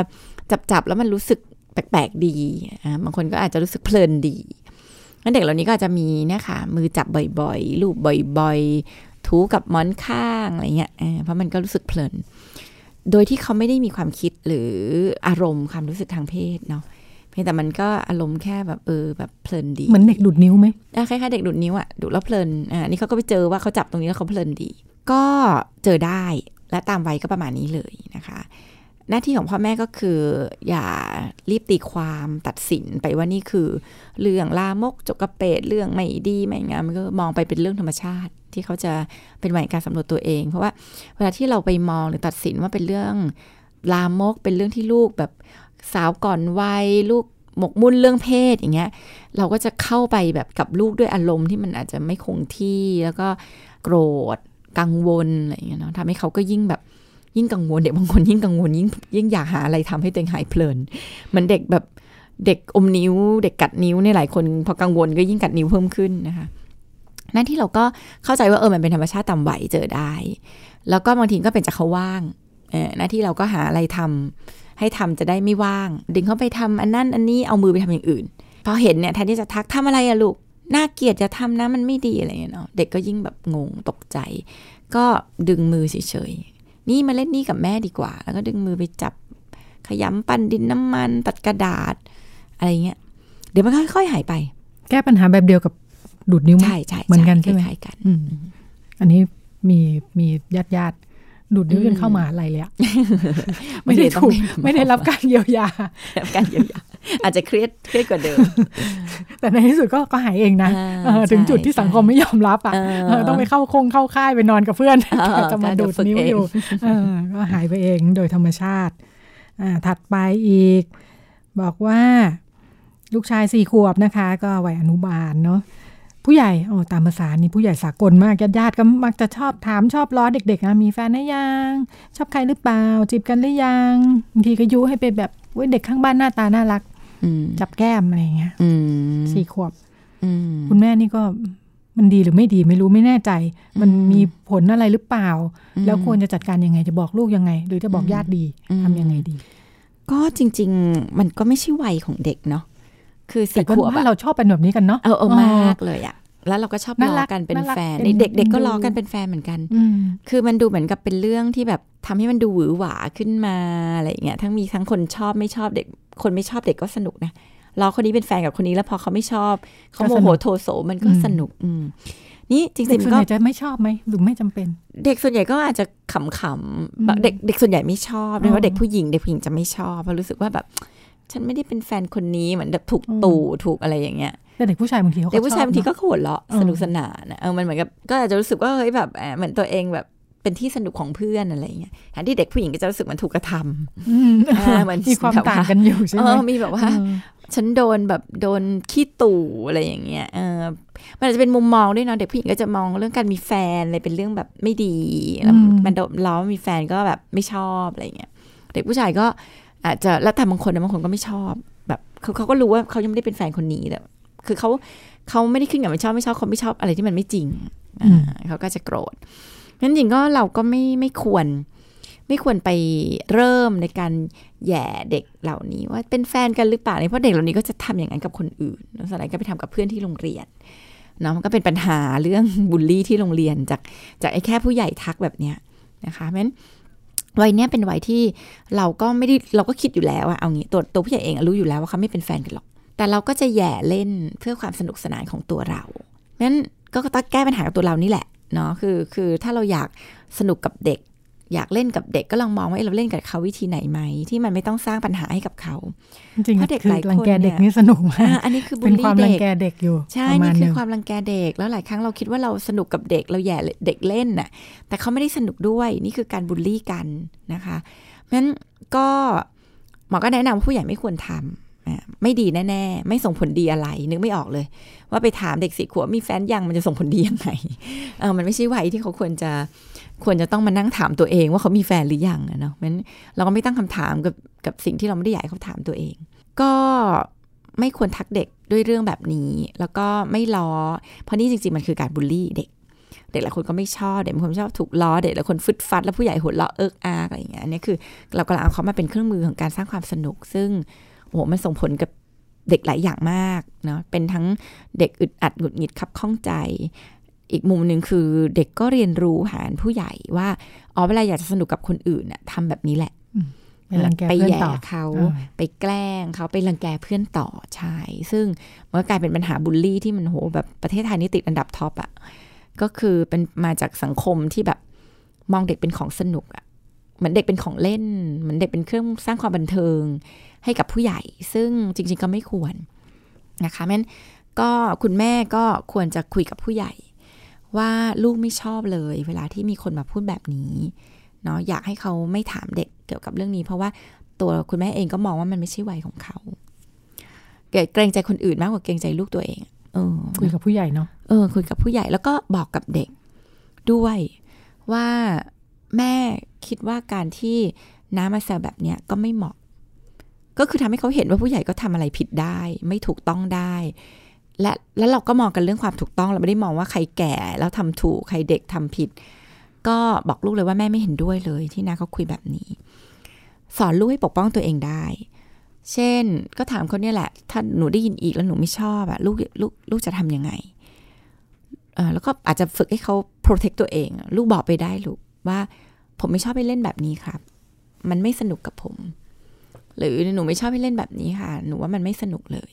จับๆแล้วมันรู้สึกแปลกๆดีอ่าบางคนก็อาจจะรู้สึกเพลินดีงั้นเด็กเหล่านี้ก็จะมีเนี่ยค่ะมือจับบ่อยๆ ลูบบ่อยๆ ถูกับหมอนข้างอะไรเงี้ยเออเพราะมันก็รู้สึกเพลิน โดยที่เขาไม่ได้มีความคิดหรืออารมณ์ความรู้สึกทางเพศเนาะเพียงแต่มันก็อารมณ์แค่แบบเออแบบเพลินดีเหมือนเด็กดูดนิ้วไหมอะคล้ายๆเด็กดูดนิ้วอะดูดแล้วเพลินอ่านี่เขาก็ไปเจอว่าเขาจับตรงนี้แล้วเขาเพลินดี ก็เจอได้และตามวัยก็ประมาณนี้เลยนะคะ หน้าที่ของพ่อแม่ก็คือ อย่ารีบตีความตัดสินไปว่านี่คือ เรื่องลามกจกกระเปดเรื่องไม่ดีไม่งามมันก็มองไปเป็นเรื่องธรรมชาติ ที่เขาจะเป็นวัยการสำรวจตัวเอง เพราะว่าเวลาที่เราไปมองหรือตัดสินว่าเป็นเรื่องลามกเป็นเรื่องที่ลูกแบบสาวก่อนวัยลูกหมกมุ่นเรื่องเพศอย่างเงี้ย เราก็จะเข้าไปแบบกับลูกด้วยอารมณ์ที่มันอาจจะไม่คงที่แล้วก็โกรธกังวลอะไรอย่างเงี้ยเนาะทำให้เขาก็ยิ่งแบบยิ่งกังวลเด็กบางคนยิ่งกังวลยิ่งยิ่งอยากหาอะไรทำให้ตัวเองหายเพลินเหมือนเด็กแบบเด็กอมนิ้ว เด็กกัดนิ้วเนี่ยหลายคนพอกังวลก็ยิ่งกัดนิ้วเพิ่มขึ้นนะคะ นั่นที่เราก็เข้าใจว่าเออมันเป็นธรรมชาติตามไหวเจอได้ แล้วก็บางทีก็เป็นจากเขาว่างเออหน้าที่เราก็หาอะไรทำให้ทำจะได้ไม่ว่าง ดึงเขาไปทำอันนั้นอันนี้เอามือไปทำอย่างอื่นพอเห็นเนี่ยแทนที่จะทักทำอะไรอะลูกน่าเกลียดจะทำนะมันไม่ดีอะไรเงี้ยเนาะเด็กก็ยิ่งแบบงงตกใจ ก็ดึงมือเฉยๆนี่มาเล่นนี่กับแม่ดีกว่า แล้วก็ดึงมือไปจับขยำปั้นดินน้ำมัน ตัดกระดาษ อะไรเงี้ย เดี๋ยวมันค่อยๆหายไป แก้ปัญหาแบบเดียวกับ ดูดนิ้วไหมใช่ใช่เหมือนกันใช่ไหมคล้ายๆกันอืมอันนี้มีมีญาติญาติๆดูดนิ้วจนเข้ามาอะไรเลยอะไม่ได้ถูกไม่ได้รับการเยียวยารับการเยียวยา อาจจะเครียดเครียดกว่าเดิม แต่ในที่สุดก็ก็หายเองนะอ่าเออถึงใช่จุดที่สังคมไม่ยอมรับอะเออเออต้องไปเข้าคงเข้าค่ายไปนอนกับเพื่อนเออจะมาก็เดี๋ดูยวดฝึกนิ้วเองอยู่เออก็หายไปเองโดยธรรมชาติอ่าถัดไปอีก บอกว่า ลูกชายสี่ขวบนะคะ ก็วัยอนุบาลเนาะ ผู้ใหญ่โอ้ตามภาษานี่ผู้ใหญ่สากลมากญาติญาติๆก็มักจะชอบถามชอบล้อเด็กๆนะมีแฟนหรือยัง ชอบใครหรือเปล่า จีบกันหรือยังบางทีก็ยุให้ไปแบบเว้ยเด็กข้างบ้านหน้าตาน่ารักอืมจับแก้มอะไรอย่างเงี้ยอืมสี่ขวบอืมคุณแม่นี่ก็มันดีหรือไม่ดีไม่รู้ไม่แน่ใจ มันมีผลอะไรหรือเปล่า แล้วควรจะจัดการยังไงจะบอกลูกยังไง หรือจะบอกญาติดีทำยังไงดี ก็จริง ๆ มันก็ไม่ใช่วัยของเด็กเนาะ คือแต่สี่ก็ขวบบ้านอะเราชอบเป็นแบบนี้กันเนาะเออเออมากเลยอะแล้วเราก็ชอบน่าล้รัอกกันเป็นน่ารักแฟนเป็นเด็กๆก็ดูล้อกันเป็นแฟนเหมือนกันอืมคือมันดูเหมือนกับเป็นเรื่องที่แบบทำให้มันดูหวือหวาขึ้นมาอะไรอย่างเงี้ยทั้งมีทั้งคนชอบไม่ชอบเด็ก คนไม่ชอบเด็กก็สนุกนะล้อคนนี้เป็นแฟนกับคนนี้แล้วพอเขาไม่ชอบเขาโมโหโทโสมันก็สนุกอืมนี่จริเด็กงๆส่มัวนนใหก็ญ่จะไม่ชอบไหมหรือไม่จำเป็น เด็กส่วนใหญ่ก็อาจจะขำๆแบบเด็กเด็กส่วนใหญ่ไม่ชอบโดยเฉพาะเด็กผู้หญิงเด็กผู้หญิงจะไม่ชอบเพราะรู้สึกว่าแบบ ฉันไม่ได้เป็นแฟนคนนี้เหมือนแบบถูกอืมตู่ถูกอะไรอย่างเงี้ยแต่เด็กผู้ชายบางทีเขาก็เด็กผู้ชายชอบบางทีเนก็อะหัวเราะเออสนุกสนานอะเออมันเหมือนกับก็อาจจะรู้สึกว่าเฮ้ยแบบแอบเหมือนตัวเองแบบเป็นที่สนุกของเพื่อนอะไรอย่างเงี้ยแทนที่เด็กผู้หญิงก็จะรู้สึกมันถูกกระทำอืมอ่าเหมือนมีความแบบว่าต่างกันอยู่ใช่เอไหมอมีแบบว่าเออฉันโดนแบบโดนขี้ตู่อะไรอย่างเงี้ยเออมันอาจจะเป็นมุมมองด้วยเนาะเด็กผู้หญิงก็จะมองเรื่องการมีแฟนอะไรเป็นเรื่องแบบไม่ดีแล้วมันโดนล้อว่ามีแฟนก็แบบไม่ชอบอะไรอย่างเงี้ยเด็กผู้ชายก็ อาจจะแล้วแต่บางคนนะบางคนก็ไม่ชอบ แบบเขาเขาก็รู้ว่าเขายังไม่ได้เป็นแฟนคนนี้แต่คือเขาเขาไม่ได้ขึ้นกับไม่ชอบไม่ชอบเขาไม่ชอบอะไรที่มันไม่จริงอ่าเขาก็จะโกรธงั้นจริงก็เราก็ไม่ไม่ควร ไม่ควรไปเริ่มในการแหย่เด็กเหล่านี้ว่าเป็นแฟนกันหรือเปล่าเนี่ยเพราะเด็กเหล่านี้ก็จะทำอย่างนั้นกับคนอื่นแล้วสไลด์ก็ไปทำกับเพื่อนที่โรงเรียนเนาะมันก็เป็นปัญหาเรื่องบูลลี่ที่โรงเรียนจากจากไอ้แค่ผู้ใหญ่ทักแบบเนี้ยนะคะเพราะฉะนั้น วัยเนี้ยเป็นวัยที่เราก็ไม่ได้เราก็คิดอยู่แล้วอะเอางี้ตัวตัวผู้ใหญ่เองรู้อยู่แล้วว่าเขาไม่เป็นแฟนกันหรอก แต่เราก็จะแย่เล่นเพื่อความสนุกสนานของตัวเรานั้นก็ต้องแก้ปัญหากับตัวเรานี่แหละเนาะคือคือถ้าเราอยากสนุกกับเด็ก อยากเล่นกับเด็กก็ลองมองว่าเอ๊ะเราเล่นกับเขาวิธีไหนไหม ที่มันไม่ต้องสร้างปัญหาให้กับเขาจริงเพราะเด็กๆคือหลายคนรังแกเด็กเนี่ยนี่สนุกมาอ่ากอันนี้คือบูเป็ลนความลี่รังเด็กแกเด็กอยู่ใช่ประมานี่ณคืนึองความรังแกเด็กแล้วหลายครั้งเราคิดว่าเราสนุกกับเด็กเราแย่เด็กเล่นน่ะแต่เขาไม่ได้สนุกด้วยนี่คือการบูลลี่กันนะคะเพราะฉะนั้นก็หมอก็แนะนำว่าผู้ใหญ่ไม่ควรทำอ่าไม่ดีแน่ๆ ไม่ส่งผลดีอะไร นึกไม่ออกเลย ว่าไปถามเด็กสิขวบมีแฟนยังมันจะส่งผลดียังไงเออมันไม่ใช่วัยที่เขาควรจะ ควรจะต้องมานั่งถามตัวเองว่าเขามีแฟนหรือยังเนาะเพราะฉะนั้นเราก็ไม่ตั้งคำถามกับกับสิ่งที่เราไม่ได้อยากให้เขาถามตัวเอง ก็ไม่ควรทักเด็กด้วยเรื่องแบบนี้ แล้วก็ไม่ล้อ เพราะนี่จริงๆมันคือการบูลลี่เด็ก เด็กหลายคนก็ไม่ชอบ เด็กบางคนชอบถูกล้อ เด็กหลายคนฟึดฟัด แล้วผู้ใหญ่หัวเราะเอิกอากอะไรอย่างเงี้ย อันนี้คือเรากำลังเอาเขามาเป็นเครื่องมือของการสร้างความสนุก ซึ่งโอ้โหมันส่งผลกับเด็กหลายอย่างมากเนาะ เป็นทั้งเด็กอึดอัดหงุดหงิดขับข้องใจ อีกมุมหนึ่งคือเด็กก็เรียนรู้ผ่านผู้ใหญ่ว่าอ๋อเวลาอยากจะสนุกกับคนอื่นน่ะทำแบบนี้แหละไปรังแกไปเพื่อนแย่ต่อเขาอ่าไปแกล้งเขาไปรังแกเพื่อนต่อใช่ซึ่งมันก็กลายเป็นปัญหาบูลลี่ที่มันโหแบบประเทศไทยนี่ติดอันดับท็อปอะก็คือเป็นมาจากสังคมที่แบบมองเด็กเป็นของสนุกอะเหมือนเด็กเป็นของเล่นเหมือนเด็กเป็นเครื่องสร้างความบันเทิงให้กับผู้ใหญ่ ซึ่งจริง ๆ ก็ไม่ควรนะคะแม่นก็คุณแม่ก็ควรจะคุยกับผู้ใหญ่ ว่าลูกไม่ชอบเลย เวลาที่มีคนมาพูดแบบนี้เนาะอยากให้เขาไม่ถามเด็กเกี่ยวกับเรื่องนี้ เพราะว่าตัวคุณแม่เองก็มองว่ามันไม่ใช่วัยของเขาเกรงใจคนอื่นมากกว่าเกรงใจลูกตัวเองเออคุยกับผู้ใหญ่เนาะเออคุยกับผู้ใหญ่แล้วก็บอกกับเด็กด้วยว่าแม่คิดว่าการที่น้ามาแซวแบบเนี้ยก็ไม่เหมาะ ก็คือทำให้เขาเห็นว่าผู้ใหญ่ก็ทำอะไรผิดได้ ไม่ถูกต้องได้ และแล้วเราก็มองกันเรื่องความถูกต้องเราไม่ได้มองว่าใครแก่แล้วทำถูกใครเด็กทำผิด ก็บอกลูกเลยว่าแม่ไม่เห็นด้วยเลยที่น้าเขาคุยแบบนี้ สอนลูกให้ปกป้องตัวเองได้ เช่นก็ถามเขาเนี่ยแหละ ถ้าหนูได้ยินอีกแล้วหนูไม่ชอบอะลูกลูกลูกจะทำยังไงแล้วก็อาจจะฝึกให้เขา protect ตัวเอง ลูกบอกไปได้ลูกว่าผมไม่ชอบไปเล่นแบบนี้ครับ มันไม่สนุกกับผม หรือหนูไม่ชอบให้เล่นแบบนี้ค่ะ หนูว่ามันไม่สนุกเลย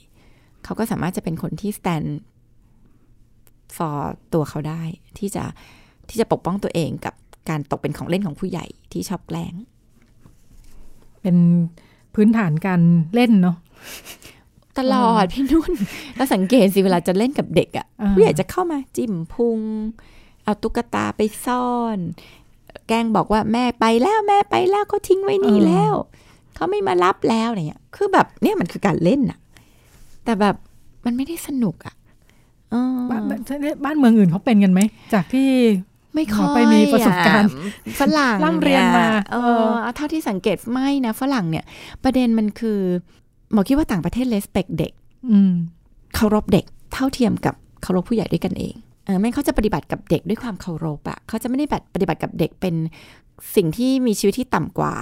เขาก็สามารถจะเป็นคนที่ stand for ตัวเขาได้ ที่จะที่จะปกป้องตัวเองกับการตกเป็นของเล่นของผู้ใหญ่ที่ชอบแกล้ง เป็นพื้นฐานการเล่นเนาะตลอดพี่นุ่น แล้วสังเกตสิเวลาจะเล่นกับเด็กอะอ่าผู้ใหญ่จะเข้ามาจิ้มพุง เอาตุ๊กตาไปซ่อน แกล้งบอกว่าแม่ไปแล้วแม่ไปแล้วเขาทิ้งไว้นี่แล้ว เขาไม่มารับแล้วอะไรเงี้ย คือแบบเนี่ยมันคือการเล่นอะ แต่แบบมันไม่ได้สนุกอะเออบ้านบ้านบ้านเมืองอื่นเขาเป็นกันไหม จากที่ไม่ค่อยไปมีประสบการณ์อะฝรั่งร่ำเรียนมาเอเอออเอาเท่าที่สังเกตไม่นะฝรั่งเนี่ย ประเด็นมันคือหมอคิดว่าต่างประเทศเลสเปกเด็กอืมเคารพเด็กเท่าเทียมกับเคารพผู้ใหญ่ด้วยกันเองเออไม่งั้นเขาจะปฏิบัติกับเด็กด้วยความเคารพอะเขาจะไม่ได้แบบปฏิบัติกับเด็กเป็นสิ่งที่มีชีวิตที่ต่ำกว่า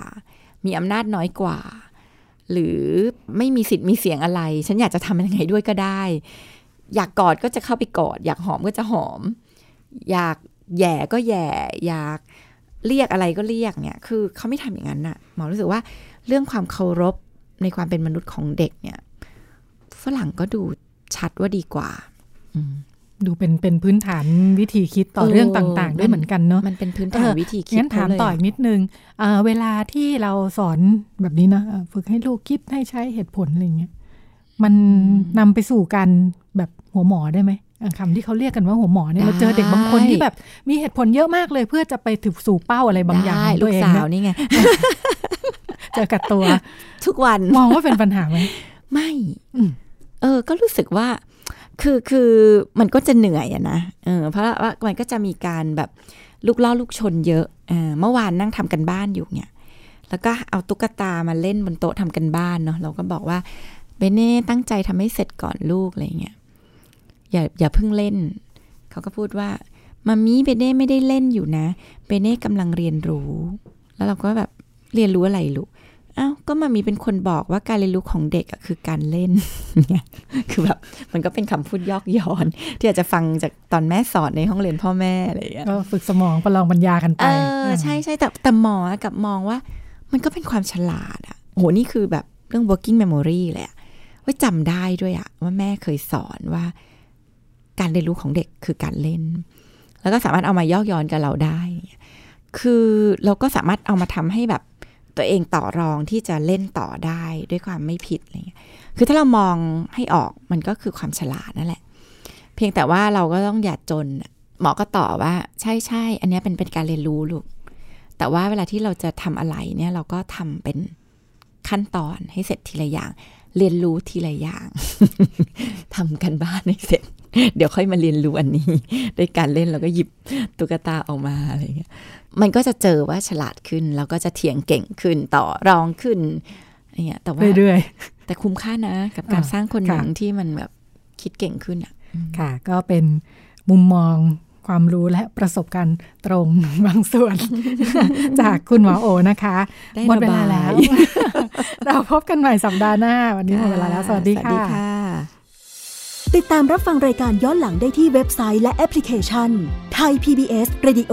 มีอำนาจน้อยกว่า หรือไม่มีสิทธิ์มีเสียงอะไร ฉันอยากจะทำยังไงด้วยก็ได้ อยากกอดก็จะเข้าไปกอด อยากหอมก็จะหอม อยากแย่ก็แย่ อยากเรียกอะไรก็เรียกเนี่ย คือเขาไม่ทำอย่างนั้นน่ะหมอรู้สึกว่าเรื่องความเคารพในความเป็นมนุษย์ของเด็กเนี่ย ฝรั่งก็ดูชัดว่าดีกว่า อืม ดูเป็นเป็นพื้นฐานวิธีคิดต่อเออเรื่องต่าง ๆ ด้วยเหมือนกันเนาะมันเป็นพื้นฐานเออวิธีคิดงั้นถามเขเลยต่ออีกนิดนึงเอ่อเวลาที่เราสอนแบบนี้นะเอ่อฝึกให้ลูกคิดให้ใช้เหตุผลอะไรเงี้ยมันนำไปสู่การแบบหัวหมอได้ไหมอะคำที่เขาเรียกกันว่าหัวหมอเนี่ยเราเจอเด็กบางคนที่แบบมีเหตุผลเยอะมากเลย เพื่อจะไปถึงสู่เป้าอะไรบางอย่างได้ของลูตัวกเองสาวนะนี่ไงเจอกับตัว ทุกวันมองว่าเป็นปัญหาไหมไม่อืมเออ ก็รู้สึกว่า คือคือมันก็จะเหนื่อยอะนะเออเพราะว่ามันก็จะมีการแบบลูกล่อลูกชนเยอะเออเมื่อวานนั่งทำกันบ้านอยู่เนี่ย แล้วก็เอาตุ๊กตามาเล่นบนโต๊ะทำกันบ้านเนาะเราก็บอกว่าเบเน่ตั้งใจทำให้เสร็จก่อนลูกอะไรเงี้ยอย่าอย่าเพิ่งเล่น เขาก็พูดว่ามามีเบเน่ไม่ได้เล่นอยู่นะเบเน่กำลังเรียนรู้ แล้วเราก็แบบเรียนรู้อะไรลูก อ้าวก็มามีเป็นคนบอกว่าการเรียนรู้ของเด็กอะคือการเล่นเนี่ยคือแบบมันก็เป็นคำพูดยอกย้อน ที่อาจจะฟังจากตอนแม่สอนในห้องเรียนพ่อแม่อะไรอย่างเงี้ยก็ฝึกสมองประลองปัญญากันไปเออใช่ใช่แต่แต่หมอกับมองว่ามันก็เป็นความฉลาดอะโหนี่คือแบบเรื่อง working memory เลยอะว่าจำได้ด้วยอะว่าแม่เคยสอนว่า การเรียนรู้ของเด็กคือการเล่น แล้วก็สามารถเอามายอกย้อนกับเราได้ คือเราก็สามารถเอามาทำให้แบบ ตัวเองต่อรองที่จะเล่นต่อได้ด้วยความไม่ผิดอะไรเงี้ยคือถ้าเรามองให้ออกมันก็คือความฉลาดนั่นแหละ เพียงแต่ว่าเราก็ต้องอย่าจนหมอก็ตอบว่า ใช่ใช่อันนี้เป็นเป็นการเรียนรู้ลูกแต่ว่าเวลาที่เราจะทำอะไรเนี่ยเราก็ทำเป็นขั้นตอนให้เสร็จทีละอย่าง เรียนรู้ทีละอย่างทำกันบ้านให้เสร็จ เดี๋ยวค่อยมาเรียนรู้อันนี้ ด้วยการเล่นเราก็หยิบตุ๊กตาออกมาอะไรเงี้ย มันก็จะเจอว่าฉลาดขึ้น แล้วก็จะเถียงเก่งขึ้นต่อรองขึ้นอะไรเงี้ยแต่ว่าเรื่อยแต่คุ้มค่านะ กับการอ่าสร้างคนหนึ่งค่ะที่มันแบบคิดเก่งขึ้นอะๆค่ะ ก็เป็นมุมมองความรู้และประสบการณ์ตรงบางส่วน จากคุณหมอโอนะคะได้หมดเวลาระบายแล้ว เราพบกันใหม่สัปดาห์หน้า วันนี้หมดเวลาแล้ว สวัสดีสวัสดีค่ะค่ะ ติดตามรับฟังรายการย้อนหลังได้ที่เว็บไซต์และแอปพลิเคชันไทย PBS Radio